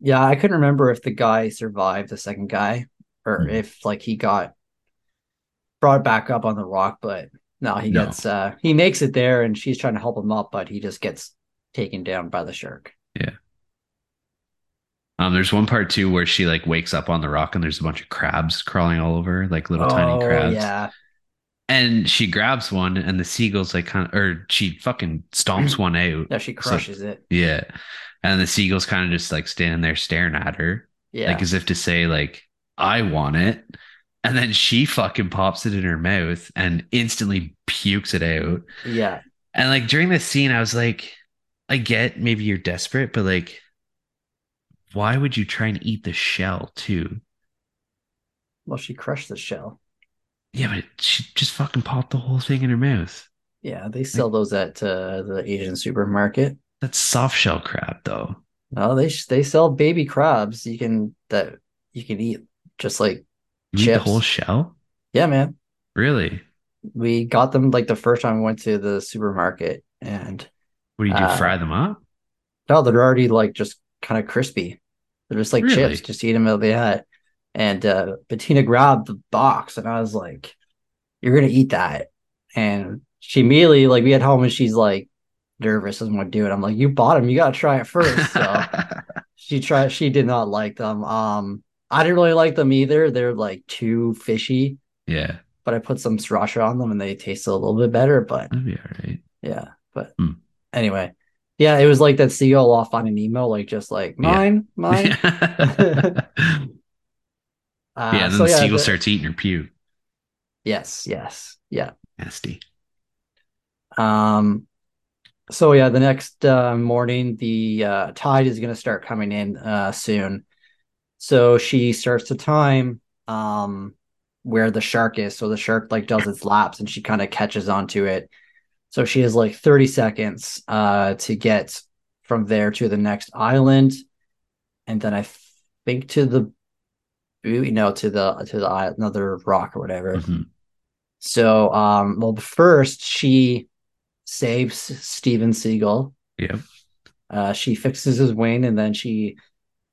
yeah, I couldn't remember if the guy survived the second guy or mm-hmm. if like he got brought back up on the rock, but no, he no. gets uh he makes it there and she's trying to help him up, but he just gets taken down by the shark. Yeah. Um, there's one part too where she like wakes up on the rock and there's a bunch of crabs crawling all over, like little oh, tiny crabs. Yeah. And she grabs one and the seagulls like kind of or she fucking stomps one out. Yeah, she crushes so, it. Yeah. And the seagulls kind of just like standing there staring at her. Yeah. Like as if to say, like, I want it. And then she fucking pops it in her mouth and instantly pukes it out. Yeah. And like during this scene, I was like, I get maybe you're desperate, but like why would you try and eat the shell too? Well, she crushed the shell. Yeah, but she just fucking popped the whole thing in her mouth. Yeah, they sell like, those at uh, the Asian supermarket. That's soft shell crab, though. No, they they sell baby crabs. You can that you can eat just like you chips. the whole shell. Yeah, man. Really? We got them like the first time we went to the supermarket, and what do you do? Uh, fry them up? No, they're already like just kind of crispy. They're just like really? chips. Just eat them how they had. And uh, Bettina grabbed the box, and I was like, "You're gonna eat that." And she immediately like we get home, and she's like nervous, doesn't want to do it. I'm like, "You bought them. You gotta try it first. So she tried. She did not like them. Um, I didn't really like them either. They're like too fishy. Yeah. But I put some sriracha on them, and they tasted a little bit better. But that'd be all right. Yeah. But mm. anyway, yeah, it was like that seagull off on an emo, like just like mine, yeah. mine. uh, yeah, and then so the yeah, seagull the, starts eating her pew. Yes, yes, yeah. Nasty. Um, so yeah, the next uh, morning, the uh, tide is going to start coming in uh, soon. So she starts to time um, where the shark is. So the shark like does its laps, and she kind of catches onto it. So she has like 30 seconds uh, to get from there to the next island, and then I think to the you know to the to the another rock or whatever. Mm-hmm. So um, well, first she saves Steven Seagal. Yeah. Uh, she fixes his wing and then she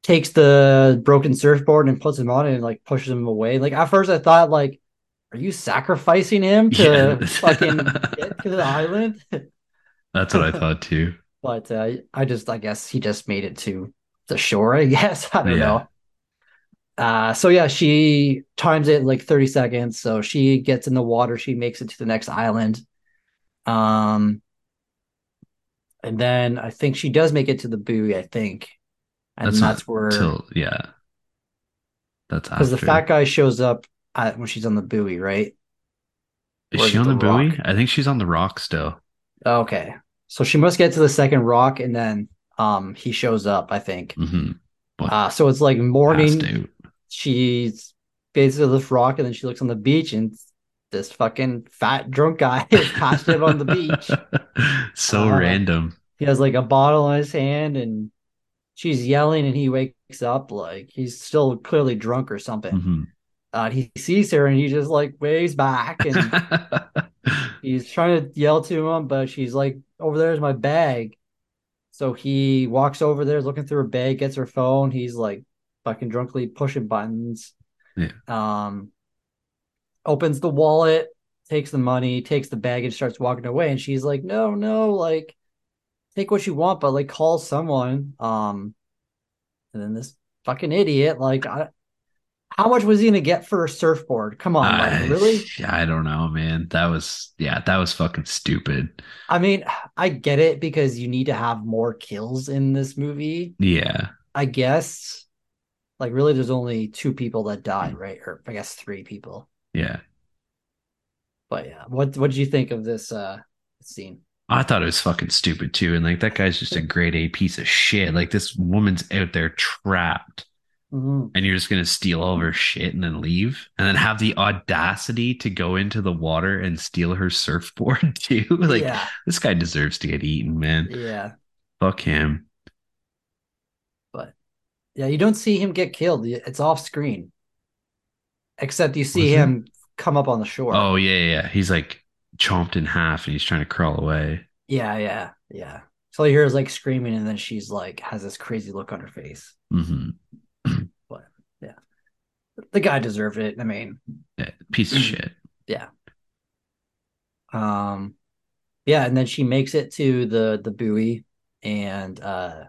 takes the broken surfboard and puts him on it and like pushes him away. Like at first I thought like, are you sacrificing him to yeah. fucking get to the island? That's what I thought too. but uh, I just I guess he just made it to the shore. I guess I don't yeah. know. Uh, so yeah, she times it like 30 seconds. So she gets in the water, she makes it to the next island. Um, and then I think she does make it to the buoy. I think, and that's, that's where till, yeah, that's because the fat guy shows up at, when she's on the buoy, right? Is she on the, the buoy? I think she's on the rock still. Okay, so she must get to the second rock, and then um he shows up. I think. Mm-hmm. Uh, so it's like morning. She's basically this rock, and then she looks on the beach, and this fucking fat drunk guy is passed out on the beach. so uh, random. He has like a bottle in his hand and she's yelling and he wakes up like he's still clearly drunk or something. Mm-hmm. Uh, he sees her and he just like waves back and he's trying to yell to him, but she's like, over there's my bag. So he walks over there, looking through her bag, gets her phone. He's like fucking drunkly pushing buttons. Yeah. Um, opens the wallet, takes the money, takes the bag, and starts walking away. And she's like, "No, no, like, take what you want, but like, call someone." Um, and then this fucking idiot, like, I, how much was he gonna get for a surfboard? Come on, like, really? I don't know, man. That was yeah, that was fucking stupid. I mean, I get it because you need to have more kills in this movie. Yeah, I guess. Like, really, there's only two people that died, right? Or I guess three people. Yeah. But yeah, what what did you think of this uh scene? I thought it was fucking stupid too. And like that guy's just a grade A piece of shit. Like this woman's out there trapped. Mm-hmm. And you're just gonna steal all of her shit and then leave, and then have the audacity to go into the water and steal her surfboard too. like yeah. this guy deserves to get eaten, man. Yeah. Fuck him. But yeah, you don't see him get killed. It's off screen. Except you see him come up on the shore. Oh yeah, yeah. He's like chomped in half and he's trying to crawl away. Yeah, yeah, yeah. So he hears like screaming, and then she's like has this crazy look on her face. Mm-hmm. but yeah, the guy deserved it. I mean, yeah, piece of shit. Yeah. Um, yeah, and then she makes it to the the buoy, and uh,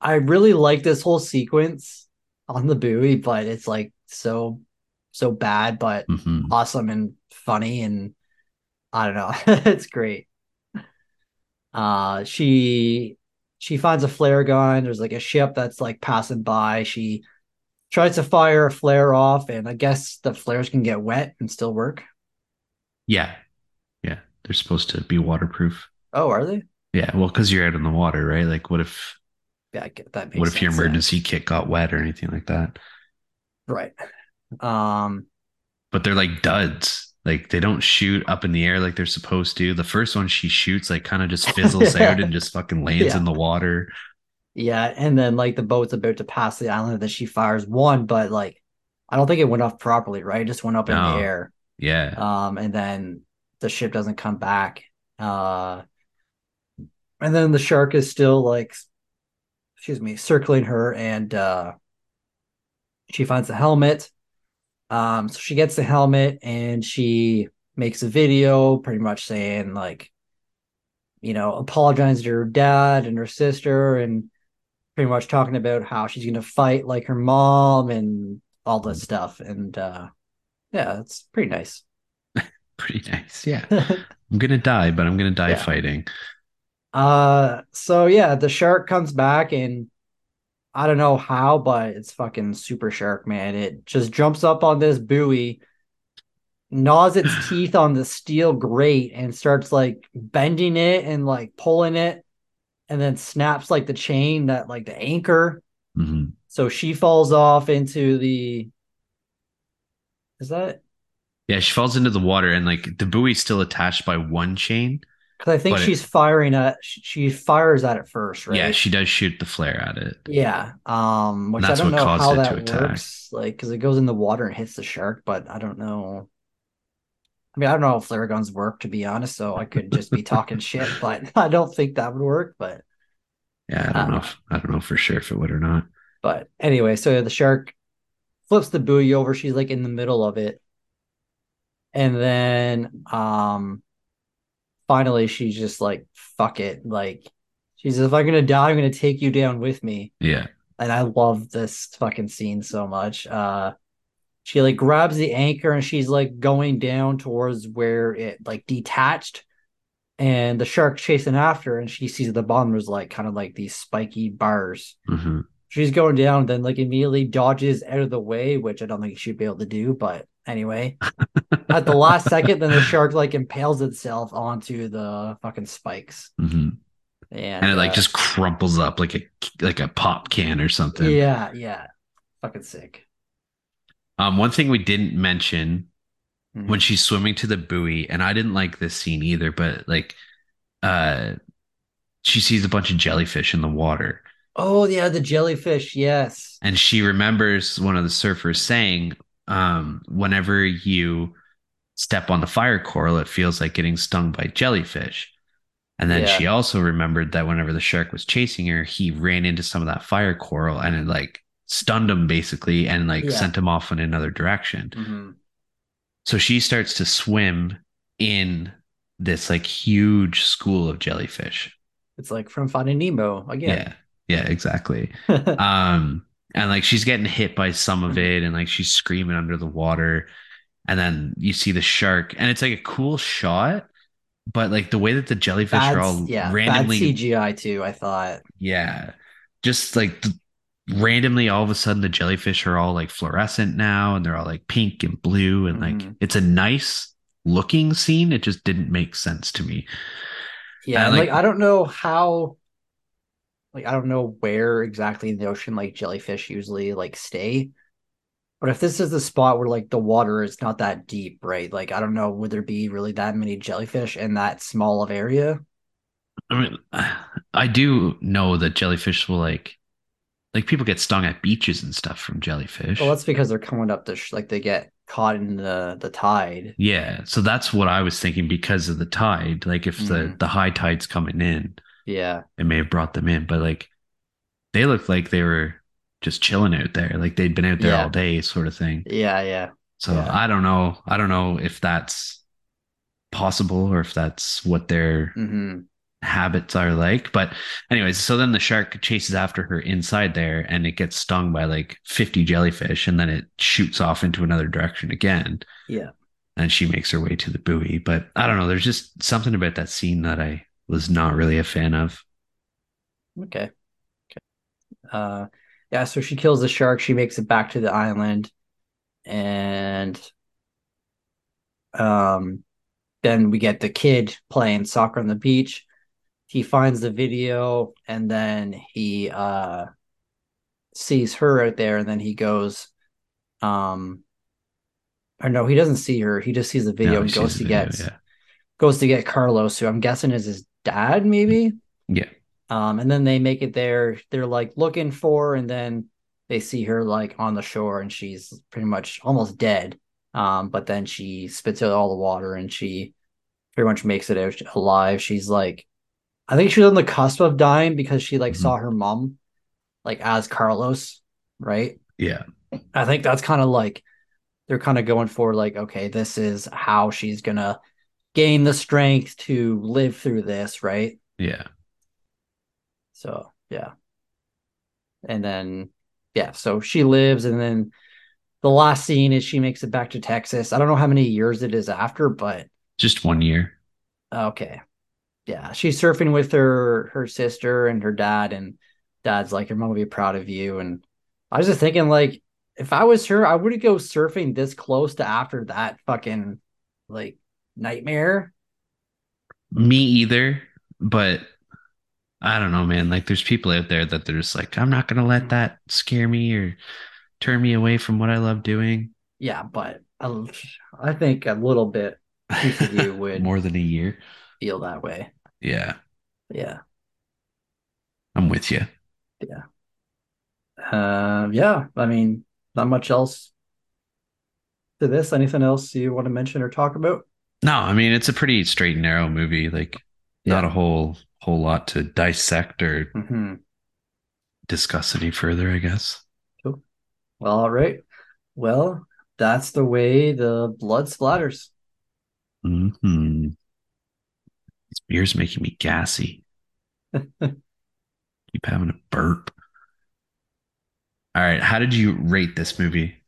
I really like this whole sequence on the buoy, but it's like so so bad, but mm-hmm. awesome and funny and I don't know. it's great. Uh she she finds a flare gun. There's like a ship that's like passing by. She tries to fire a flare off, and I guess the flares can get wet and still work. Yeah. Yeah. They're supposed to be waterproof. Oh, are they? Yeah. Well, because you're out in the water, right? Like what if yeah, that what if your emergency kit got wet or anything like that? Right. Um, but they're like duds. Like they don't shoot up in the air like they're supposed to. The first one she shoots like kind of just fizzles out and just fucking lands yeah. in the water. Yeah, and then like the boat's about to pass the island that she fires one, but like I don't think it went off properly, right? It just went up no. in the air. Yeah. Um, and then the ship doesn't come back. Uh, and then the shark is still like, excuse me, circling her, and uh, she finds the helmet. Um, so she gets the helmet and she makes a video pretty much saying like, you know, apologize to her dad and her sister and pretty much talking about how she's gonna fight like her mom and all this stuff. And uh yeah, it's pretty nice. pretty nice. Yeah. I'm gonna die, but I'm gonna die yeah. fighting. Uh so yeah, the shark comes back and I don't know how, but it's fucking super shark, man. It just jumps up on this buoy, gnaws its teeth on the steel grate and starts like bending it and like pulling it and then snaps like the chain that like the anchor. Mm-hmm. So she falls off into the. Is that? Yeah, she falls into the water and like the buoy's still attached by one chain. Because I think she's it, firing at she fires at it first, right? Yeah, she does shoot the flare at it. Yeah, um, which I don't know how that works. Like, because it goes in the water and hits the shark, but I don't know. I mean, I don't know if flare guns work to be honest, so I could just be talking shit, but I don't think that would work. But yeah, I don't um, know. If, I don't know for sure if it would or not. But anyway, so the shark flips the buoy over. She's like in the middle of it, and then um, finally she's just like, "Fuck it!" Like she's, "If I'm gonna die, I'm gonna take you down with me." Yeah. And I love this fucking scene so much. Uh, she like grabs the anchor and she's like going down towards where it like detached and the shark chasing after and she sees the bottom was like kind of like these spiky bars mm-hmm. She's going down then like immediately dodges out of the way which i don't think she'd be able to do but anyway at the last second then the shark like impales itself onto the fucking spikes mm-hmm. and, and, it like uh, just crumples up like a like a pop can or something yeah yeah fucking sick um, one thing we didn't mention mm-hmm. when she's swimming to the buoy, and I didn't like this scene either, but like, uh, she sees a bunch of jellyfish in the water. Oh yeah, the jellyfish, yes. And she remembers one of the surfers saying, um, whenever you step on the fire coral, it feels like getting stung by jellyfish. And then yeah. she also remembered that whenever the shark was chasing her, he ran into some of that fire coral and it like stunned him basically and like yeah. sent him off in another direction. Mm-hmm. So she starts to swim in this like huge school of jellyfish. It's like from Finding Nemo again. Yeah. Yeah, exactly. um and like she's getting hit by some of it and like she's screaming under the water and then you see the shark and it's like a cool shot but like the way that the jellyfish are all yeah, randomly CGI too, I thought. Yeah. Just like randomly all of a sudden the jellyfish are all like fluorescent now and they're all like pink and blue and mm-hmm. like it's a nice looking scene it just didn't make sense to me yeah like, like, i don't know how like i don't know where exactly in the ocean like jellyfish usually like stay but if this is the spot where like the water is not that deep right like i don't know would there be really that many jellyfish in that small of area i mean i do know that jellyfish will like like people get stung at beaches and stuff from jellyfish. Well, that's because they're coming up the sh- like they get caught in the the tide. Yeah, so that's what I was thinking because of the tide. Like if mm. the the high tide's coming in, yeah, it may have brought them in. But like they looked like they were just chilling out there, like they'd been out there yeah. all day, sort of thing. Yeah, yeah. So yeah. I don't know. I don't know if that's possible or if that's what they're mm-hmm habits are like. But anyways, so then the shark chases after her inside there and it gets stung by like 50 jellyfish and then it shoots off into another direction again. Yeah. And she makes her way to the buoy. But I don't know, there's just something about that scene that I was not really a fan of. Okay. Okay. Uh yeah, so she kills the shark, she makes it back to the island and um then we get the kid playing soccer on the beach he finds the video and then he uh sees her out there and then he goes um or no he doesn't see her he just sees the video no, and goes to video, get yeah. goes to get carlos who i'm guessing is his dad maybe yeah um and then they make it there they're like looking for and then they see her like on the shore and she's pretty much almost dead um but then she spits out all the water and she pretty much makes it out alive she's like I think she was on the cusp of dying because she like mm-hmm. saw her mom like as Carlos, right? Yeah. I think that's kind of like they're kind of going for like, okay, this is how she's gonna gain the strength to live through this, right? Yeah. So yeah. And then yeah, so she lives and then the last scene is she makes it back to Texas. I don't know how many years it is after, but just one year. Okay yeah, she's surfing with her her sister and her dad, and dad's like, "Your mom will be proud of you." And I was just thinking, like, if I was her, I wouldn't go surfing this close to after that fucking like nightmare. Me either, but I don't know, man. Like there's people out there that they're just like, I'm not gonna let that scare me or turn me away from what I love doing. Yeah, but I, I think a little bit piece of you would more than a year feel that way. Yeah. Yeah. I'm with you. Yeah. Uh, yeah. I mean, not much else to this. Anything else you want to mention or talk about? No, I mean it's a pretty straight and narrow movie. Like yeah. not a whole whole lot to dissect or mm-hmm. discuss any further, I guess. Cool. Well, all right. Well, that's the way the blood splatters. Hmm. This beer's making me gassy. Keep having a burp. All right. How did you rate this movie?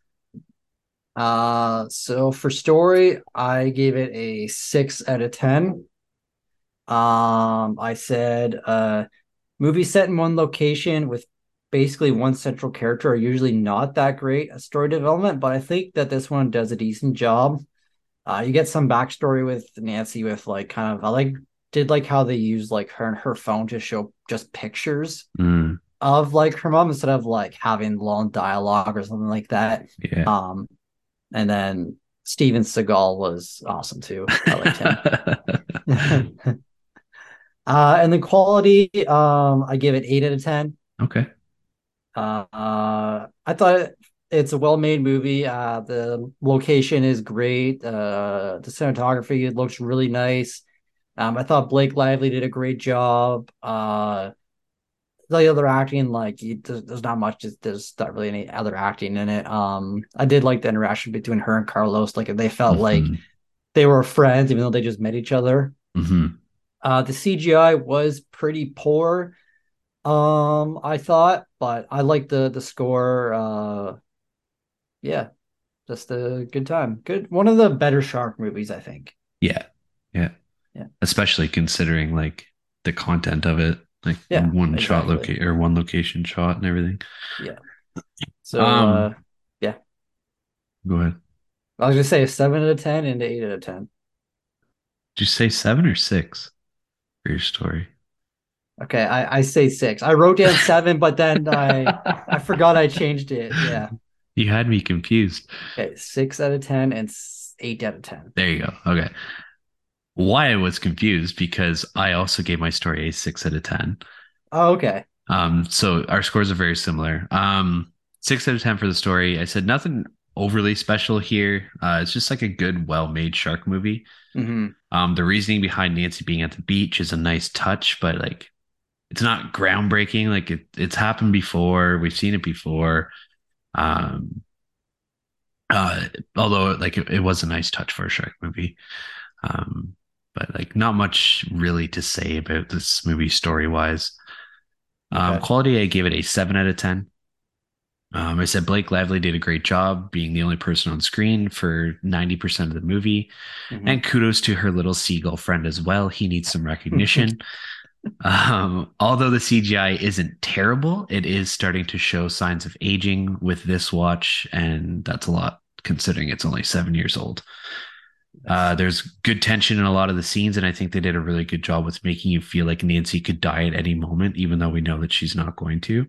Uh, so for story, I gave it a six out of ten. Um, I said, uh, movie set in one location with basically one central character are usually not that great at story development, but I think that this one does a decent job. Uh, you get some backstory with Nancy with like kind of I like did like how they use like her and her phone to show just pictures mm. of like her mom instead of like having long dialogue or something like that. Yeah. Um, and then Steven Seagal was awesome too. I liked him. uh, and the quality, um, I give it eight out of ten. Okay. Uh, uh, I thought it's a well-made movie. Uh, the location is great. Uh, the cinematography looks really nice. Um, I thought Blake Lively did a great job. The other acting, like there's, there's not much. There's not really any other acting in it. Um, I did like the interaction between her and Carlos. Like they felt mm-hmm. like they were friends, even though they just met each other. Mm-hmm. Uh, the CGI was pretty poor. Um, I thought, but I like the the score. Uh, yeah, just a good time. Good, one of the better shark movies, I think. Yeah, yeah, yeah. Especially considering like the content of it, like yeah, one exactly. shot location or one location shot and everything. Yeah. So, um, uh, yeah. Go ahead. I was gonna say seven out of ten and eight out of ten. Did you say seven or six for your story? Okay, I, I say six. I wrote down seven, but then I I forgot I changed it. Yeah. You had me confused. Okay, six out of ten and eight out of ten. There you go. Okay. Why I was confused because I also gave my story a six out of ten. Oh, okay. Um, so our scores are very similar. Um, six out of ten for the story. I said nothing overly special here. Uh, it's just like a good, well-made shark movie. Mm-hmm. Um, the reasoning behind Nancy being at the beach is a nice touch, but like it's not groundbreaking. Like it, it's happened before. We've seen it before. Um, uh, although like it, it was a nice touch for a shark movie. Um, but like not much really to say about this movie story wise. Um, okay. quality, I gave it a seven out of ten. Um, I said Blake Lively did a great job being the only person on screen for 90% of the movie. Mm-hmm. And kudos to her little seagull friend as well. He needs some recognition. Um, although the CGI isn't terrible, it is starting to show signs of aging with this watch, and that's a lot considering it's only seven years old. Uh, there's good tension in a lot of the scenes, and I think they did a really good job with making you feel like Nancy could die at any moment, even though we know that she's not going to.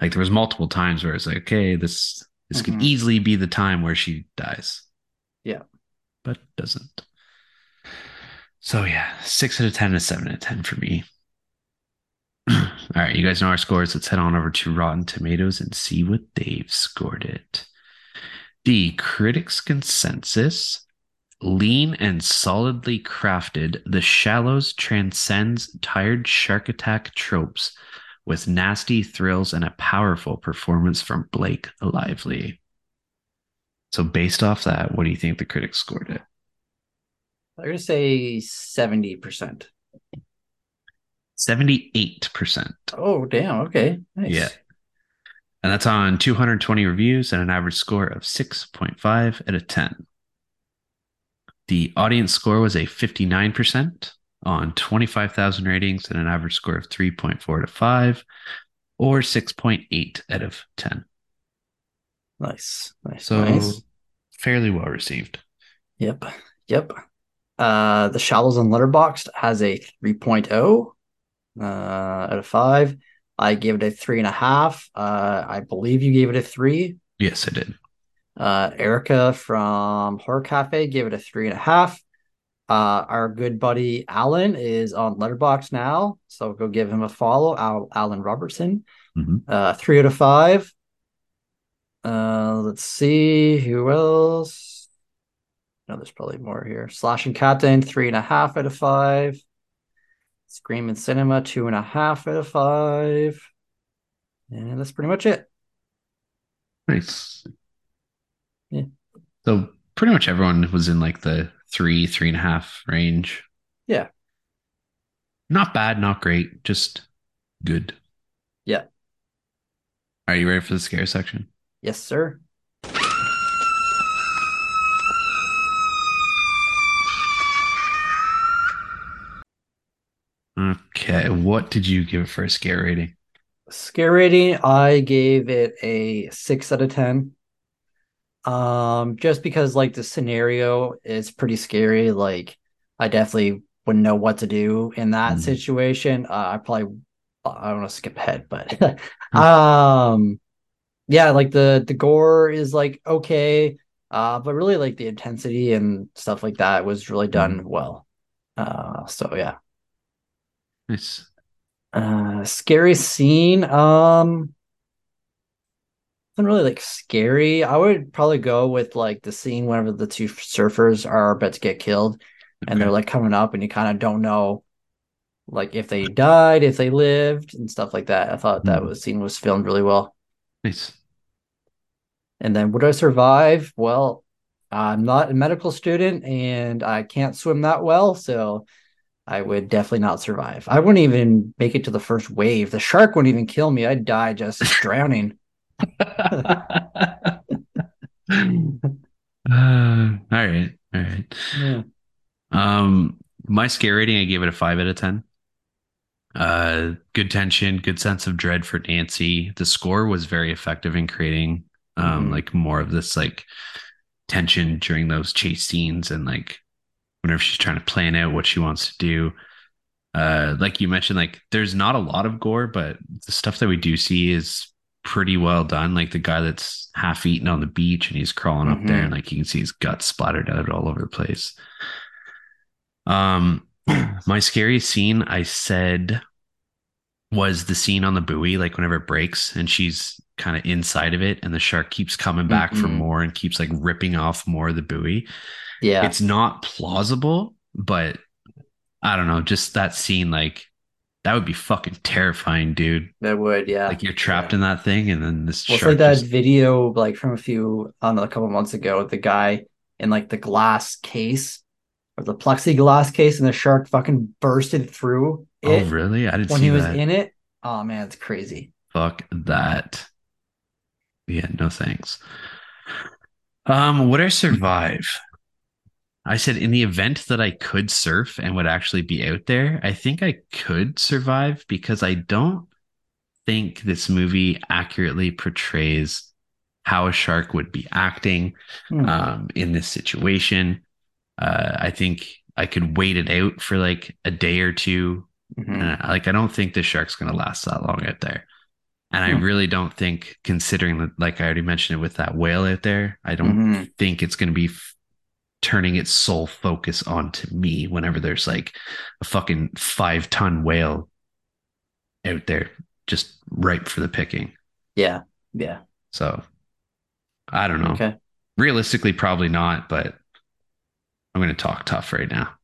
Like there was multiple times where it's like, okay, this this mm-hmm. could easily be the time where she dies. Yeah, but doesn't. So yeah, six out of ten and seven out of ten for me. All right, you guys know our scores. Let's head on over to Rotten Tomatoes and see what they've scored it. The critics' consensus lean and solidly crafted, The Shallows transcends tired shark attack tropes with nasty thrills and a powerful performance from Blake Lively. So, based off that, what do you think the critics scored it? I'm going to say 70%. 78%. Oh, damn. Okay. Nice. Yeah. And that's on 220 reviews and an average score of 6.5 out of 10. The audience score was a 59% on 25,000 ratings and an average score of 3.4 to 5 or 6.8 out of 10. Nice. Nice. So nice. fairly well received. Yep. Yep. Uh, the Shallows on Letterboxd has a 3.0 uh, out of five. I gave it a three and a half. Uh, I believe you gave it a three. Yes, I did. Uh, Erica from Horror Cafe gave it a three and a half. Uh, our good buddy Alan is on Letterboxd now, so go give him a follow. Al- Alan Robertson, mm-hmm. uh, three out of five. Uh, let's see who else. No, there's probably more here. Slash Slashing Captain, three and a half out of five. Scream and Cinema, two and a half out of five. And that's pretty much it. Nice. Yeah. So pretty much everyone was in like the three, three and a half range. Yeah. Not bad, not great, just good. Yeah. Are you ready for the scare section? Yes, sir. Okay, what did you give it for a scare rating? Scare rating, I gave it a six out of ten. Um, just because like the scenario is pretty scary. Like, I definitely wouldn't know what to do in that mm. situation. Uh, I probably I don't want to skip ahead, but um, yeah, like the the gore is like okay, uh, but really like the intensity and stuff like that was really done mm. well. Uh, so yeah. Nice. Uh, scary scene. Um, not really like scary. I would probably go with like the scene whenever the two surfers are about to get killed, okay. and they're like coming up, and you kind of don't know, like if they died, if they lived, and stuff like that. I thought that mm. was scene was filmed really well. Nice. And then would I survive? Well, I'm not a medical student and I can't swim that well, so I would definitely not survive. I wouldn't even make it to the first wave. The shark wouldn't even kill me. I'd die just drowning. uh, all right. All right. Yeah. Um, my scare rating, I gave it a five out of 10. Uh, good tension, good sense of dread for Nancy. The score was very effective in creating um, mm-hmm. like more of this like tension during those chase scenes and like whenever she's trying to plan out what she wants to do. Uh, like you mentioned, like there's not a lot of gore, but the stuff that we do see is pretty well done. Like the guy that's half eaten on the beach and he's crawling mm-hmm. up there, and mm-hmm. like you can see his guts splattered out all over the place. Um, my scariest scene, I said, was the scene on the buoy, like whenever it breaks and she's kind of inside of it, and the shark keeps coming back mm-hmm. for more and keeps like ripping off more of the buoy. Yeah. It's not plausible, but I don't know, just that scene, like that would be fucking terrifying, dude. That would, yeah. Like you're trapped yeah. in that thing, and then this. Well, like that just... video, like from a few, on a couple months ago, the guy in like the glass case or the plexiglass case, and the shark fucking bursted through. Oh, it oh, really? I didn't when he was in it. Oh man, it's crazy. Fuck that. Yeah, no thanks. Um, would I survive? I said, in the event that I could surf and would actually be out there, I think I could survive because I don't think this movie accurately portrays how a shark would be acting mm. um, in this situation. Uh, I think I could wait it out for like a day or 2 mm-hmm. uh, like, I don't think the shark's going to last that long out there. And I hmm. really don't think, considering that, like I already mentioned it with that whale out there, I don't mm-hmm. think it's going to be turning its sole focus onto me whenever there's like a fucking five ton whale out there just ripe for the picking. Yeah. Yeah. So I don't know. Okay. Realistically, probably not, but I'm going to talk tough right now.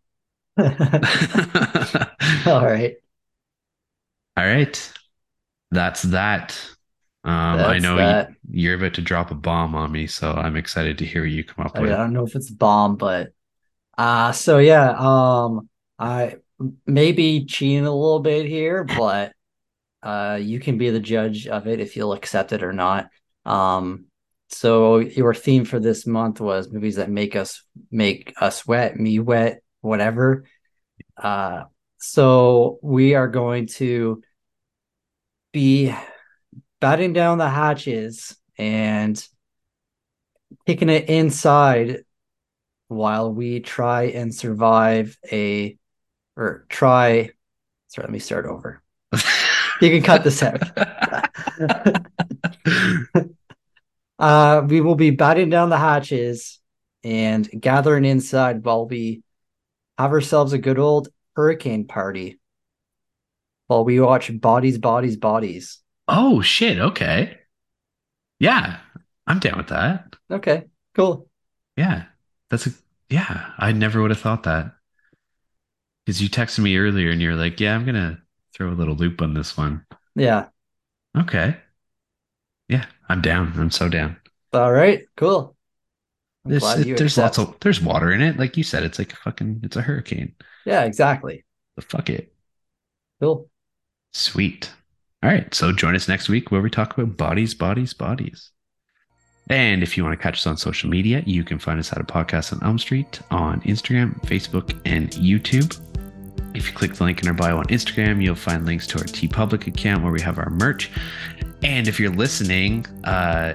All right. All right. That's that. Um, I know that. you're about to drop a bomb on me, so I'm excited to hear what you come up I, with. I don't know if it's a bomb, but uh so yeah, um I maybe cheating a little bit here, but uh you can be the judge of it if you'll accept it or not. Um so your theme for this month was movies that make us make us wet, me wet, whatever. Uh so we are going to be batting down the hatches and kicking it inside while we try and survive a or try sorry let me start over. You can cut this out. Uh we will be batting down the hatches and gathering inside while we have ourselves a good old hurricane party while we watch bodies bodies bodies oh shit okay yeah i'm down with that okay cool yeah that's a yeah, I never would have thought that. Because you texted me earlier and you're like, yeah, I'm gonna throw a little loop on this one. Yeah. Okay. Yeah, I'm down. I'm so down. All right, cool. There's, it, there's lots of there's water in it, like you said. It's like a fucking it's a hurricane. Yeah, exactly. But fuck it. Cool. Sweet. All right. So join us next week where we talk about bodies, bodies, bodies. And if you want to catch us on social media, you can find us at a podcast on Elm Street on Instagram, Facebook, and YouTube. If you click the link in our bio on Instagram, you'll find links to our TeePublic account where we have our merch. And if you're listening, uh,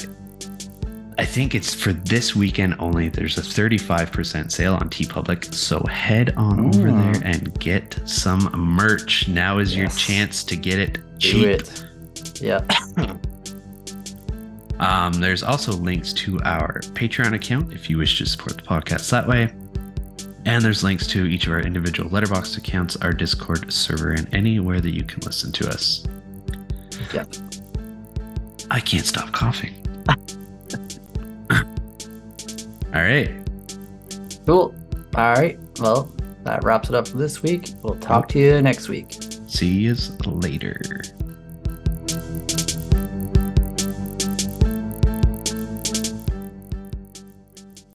I think it's for this weekend only. There's a 35% sale on TeePublic. So head on over there and get some merch. Now is yes. your chance to get it cheap. Do it. Yeah. Um, there's also links to our Patreon account if you wish to support the podcast that way. And there's links to each of our individual Letterboxd accounts, our Discord server, and anywhere that you can listen to us. Yep. I can't stop coughing. All right. Cool. All right. Well, that wraps it up for this week. We'll talk to you next week. See you later.